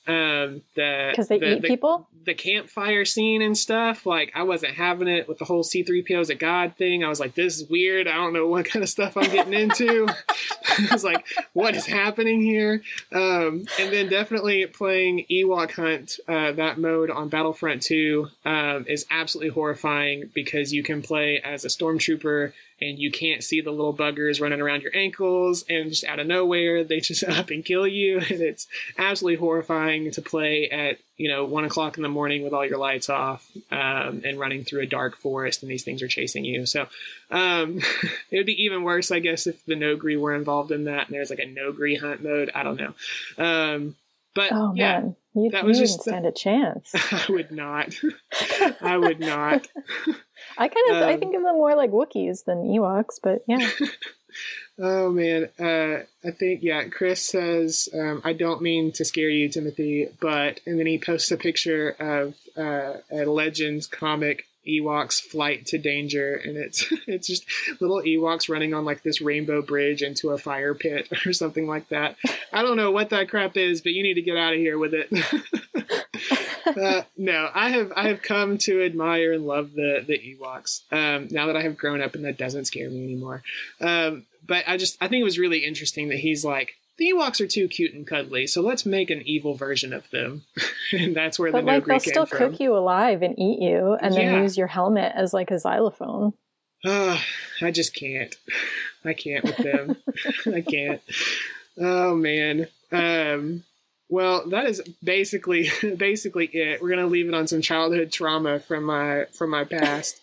Speaker 3: Um, the
Speaker 4: because they
Speaker 3: the,
Speaker 4: eat
Speaker 3: the,
Speaker 4: people.
Speaker 3: the campfire scene and stuff, like I wasn't having it with the whole C3PO as a god thing. I was like, this is weird. I don't know what <laughs> kind of stuff I'm getting into. <laughs> I was like, what is happening here? Um, and then definitely playing Ewok Hunt, uh, that mode on Battlefront 2 um, is absolutely horrifying because you can play as a stormtrooper and you can't see the little buggers running around your ankles and just out of nowhere they just <laughs> up and kill you. <laughs> And it's absolutely horrifying to play at you know one o'clock in the morning with all your lights off um, and running through a dark forest and these things are chasing you. So um, <laughs> it would be even worse i guess if the Noghri were involved in that and there's like a Noghri hunt mode. I don't know. Um, but
Speaker 4: Oh
Speaker 3: yeah
Speaker 4: man, you,
Speaker 3: that
Speaker 4: you
Speaker 3: was just-
Speaker 4: stand a chance. <laughs>
Speaker 3: i would not i would not <laughs>
Speaker 4: I kind of I
Speaker 3: Um,
Speaker 4: think of them more like Wookiees than Ewoks, but yeah. <laughs>
Speaker 3: Oh man, uh, I think yeah. Chris says, um, "I don't mean to scare you, Timothy," but and then he posts a picture of uh, a Legends comic Ewoks flight to danger, and it's <laughs> it's just little Ewoks running on like this rainbow bridge into a fire pit <laughs> or something like that. I don't know what that crap is, but you need to get out of here with it. <laughs> uh, no, I have I have come to admire and love the the Ewoks. Um, now that I have grown up, and that doesn't scare me anymore. Um, but I just I think it was really interesting that he's like the Ewoks are too cute and cuddly, so let's make an evil version of them, <laughs> and that's where
Speaker 4: but
Speaker 3: the
Speaker 4: like
Speaker 3: Noghri
Speaker 4: they'll
Speaker 3: came
Speaker 4: still
Speaker 3: from.
Speaker 4: cook you alive and eat you, and then use your helmet as like a xylophone.
Speaker 3: Ah, <sighs> I just can't. I can't with them. <laughs> I can't. Oh man. Um well, that is basically <laughs> basically it. We're gonna leave it on some childhood trauma from my from my past.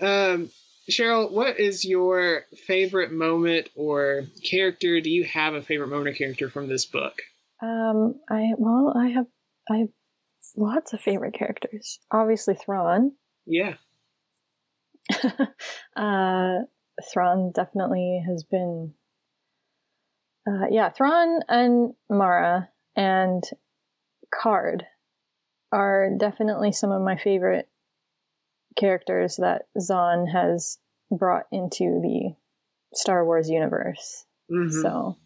Speaker 3: um Cheryl, what is your favorite moment or character? Do you have a favorite moment or character from this book?
Speaker 4: Um, I well, I have I have lots of favorite characters. Obviously, Thrawn.
Speaker 3: Yeah. <laughs>
Speaker 4: uh, Thrawn definitely has been. Uh, yeah, Thrawn and Mara and Karrde are definitely some of my favorite characters that Zahn has brought into the Star Wars universe.
Speaker 3: Mhm.
Speaker 4: So,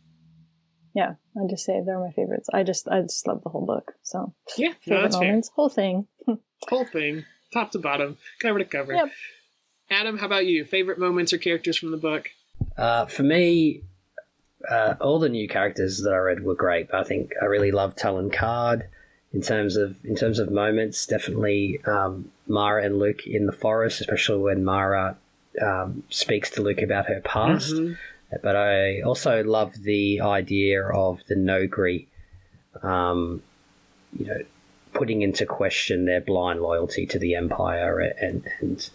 Speaker 4: yeah, I just say they're my favorites. I just I just love the whole book. So
Speaker 3: yeah, no,
Speaker 4: favorite
Speaker 3: that's fair.
Speaker 4: moments, whole thing. <laughs>
Speaker 3: Whole thing, top to bottom, cover to cover.
Speaker 4: Yep.
Speaker 3: Adam, how about you? Favorite moments or characters from the book?
Speaker 5: Uh, for me, uh, all the new characters that I read were great. But I think I really loved Talon Karrde in terms of in terms of moments. Definitely um, Mara and Luke in the forest, especially when Mara um, speaks to Luke about her past.
Speaker 3: Mhm.
Speaker 5: But I also love the idea of the Noghri, um, you know, putting into question their blind loyalty to the Empire and and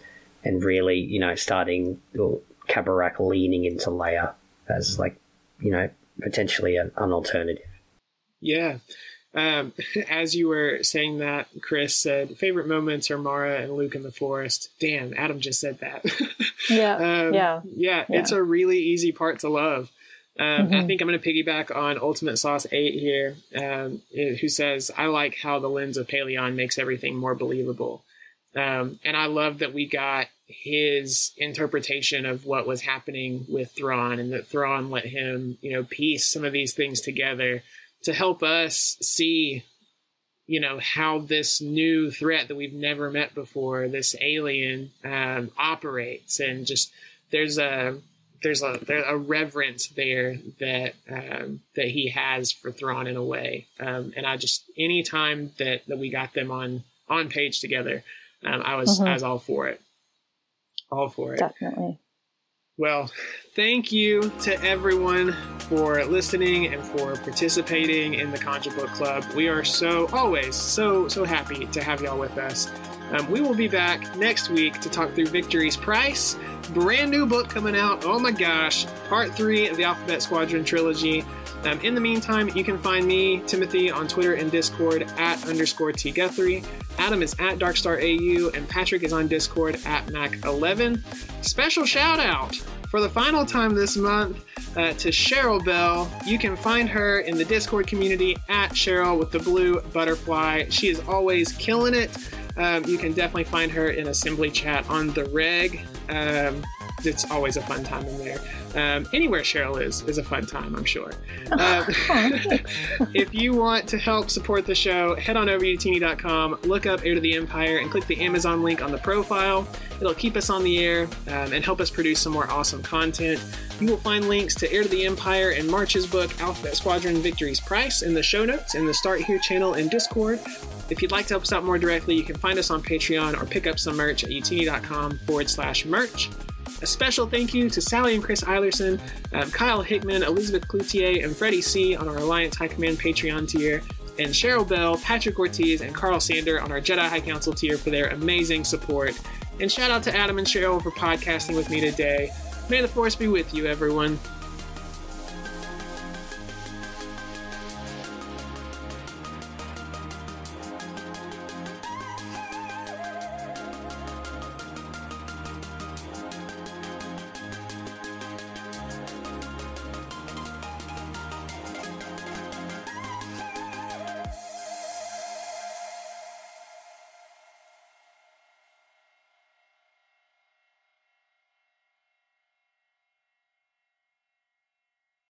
Speaker 5: and really, you know, starting or Khabarakh leaning into Leia as like, you know, potentially an, an alternative.
Speaker 3: Yeah. Um, <laughs> as you were saying that, Chris said favorite moments are Mara and Luke in the forest. Damn, Adam just said that. <laughs>
Speaker 4: Yeah,
Speaker 3: um,
Speaker 4: yeah.
Speaker 3: yeah, It's a really easy part to love. Um, I
Speaker 4: Mhm.
Speaker 3: think I'm going to piggyback on Ultimate Sauce 8 here, um, who says, I like how the lens of Pellaeon makes everything more believable. Um, and I love that we got his interpretation of what was happening with Thrawn and that Thrawn let him, you know, piece some of these things together to help us see, you know, how this new threat that we've never met before, this alien, um, operates. And just there's a there's a there's a reverence there that um, that he has for Thrawn in a way. Um, and I just any time that that we got them on on page together, um, I was
Speaker 4: Mhm.
Speaker 3: I was all for it, all for it.
Speaker 4: Definitely.
Speaker 3: Well, thank you to everyone for listening and for participating in the Conjure Book Club. We are so always so so happy to have y'all with us. Um, we will be back next week to talk through Victory's Price, brand new book coming out. Oh my gosh, part three of the Alphabet Squadron trilogy. Um, in the meantime, you can find me, Timothy, on Twitter and Discord at underscore T Guthrie. Adam is at DarkstarAU, and Patrick is on Discord at Mac11. Special shout out for the final time this month uh, to Cheryl Bell. You can find her in the Discord community at Cheryl with the blue butterfly. She is always killing it. Um, you can definitely find her in assembly chat on the reg. Um, it's always a fun time in there. Um, anywhere Cheryl is is a fun time, I'm sure. <laughs> Uh, <laughs> if you want to help support the show, head on over to youtini.com, look up Heir to the Empire, and click the Amazon link on the profile. It'll keep us on the air um, and help us produce some more awesome content. You will find links to Heir to the Empire and March's book, Alphabet Squadron Victory's Price, in the show notes in the Start Here channel and Discord. If you'd like to help us out more directly, you can find us on Patreon or pick up some merch at youtini.com forward slash merch. A special thank you to Sally and Chris Eilerson, um, Kyle Hickman, Elizabeth Cloutier, and Freddie C. on our Alliance High Command Patreon tier, and Cheryl Bell, Patrick Ortiz, and Carl Sander on our Jedi High Council tier for their amazing support. And shout out to Adam and Cheryl for podcasting with me today. May the Force be with you, everyone.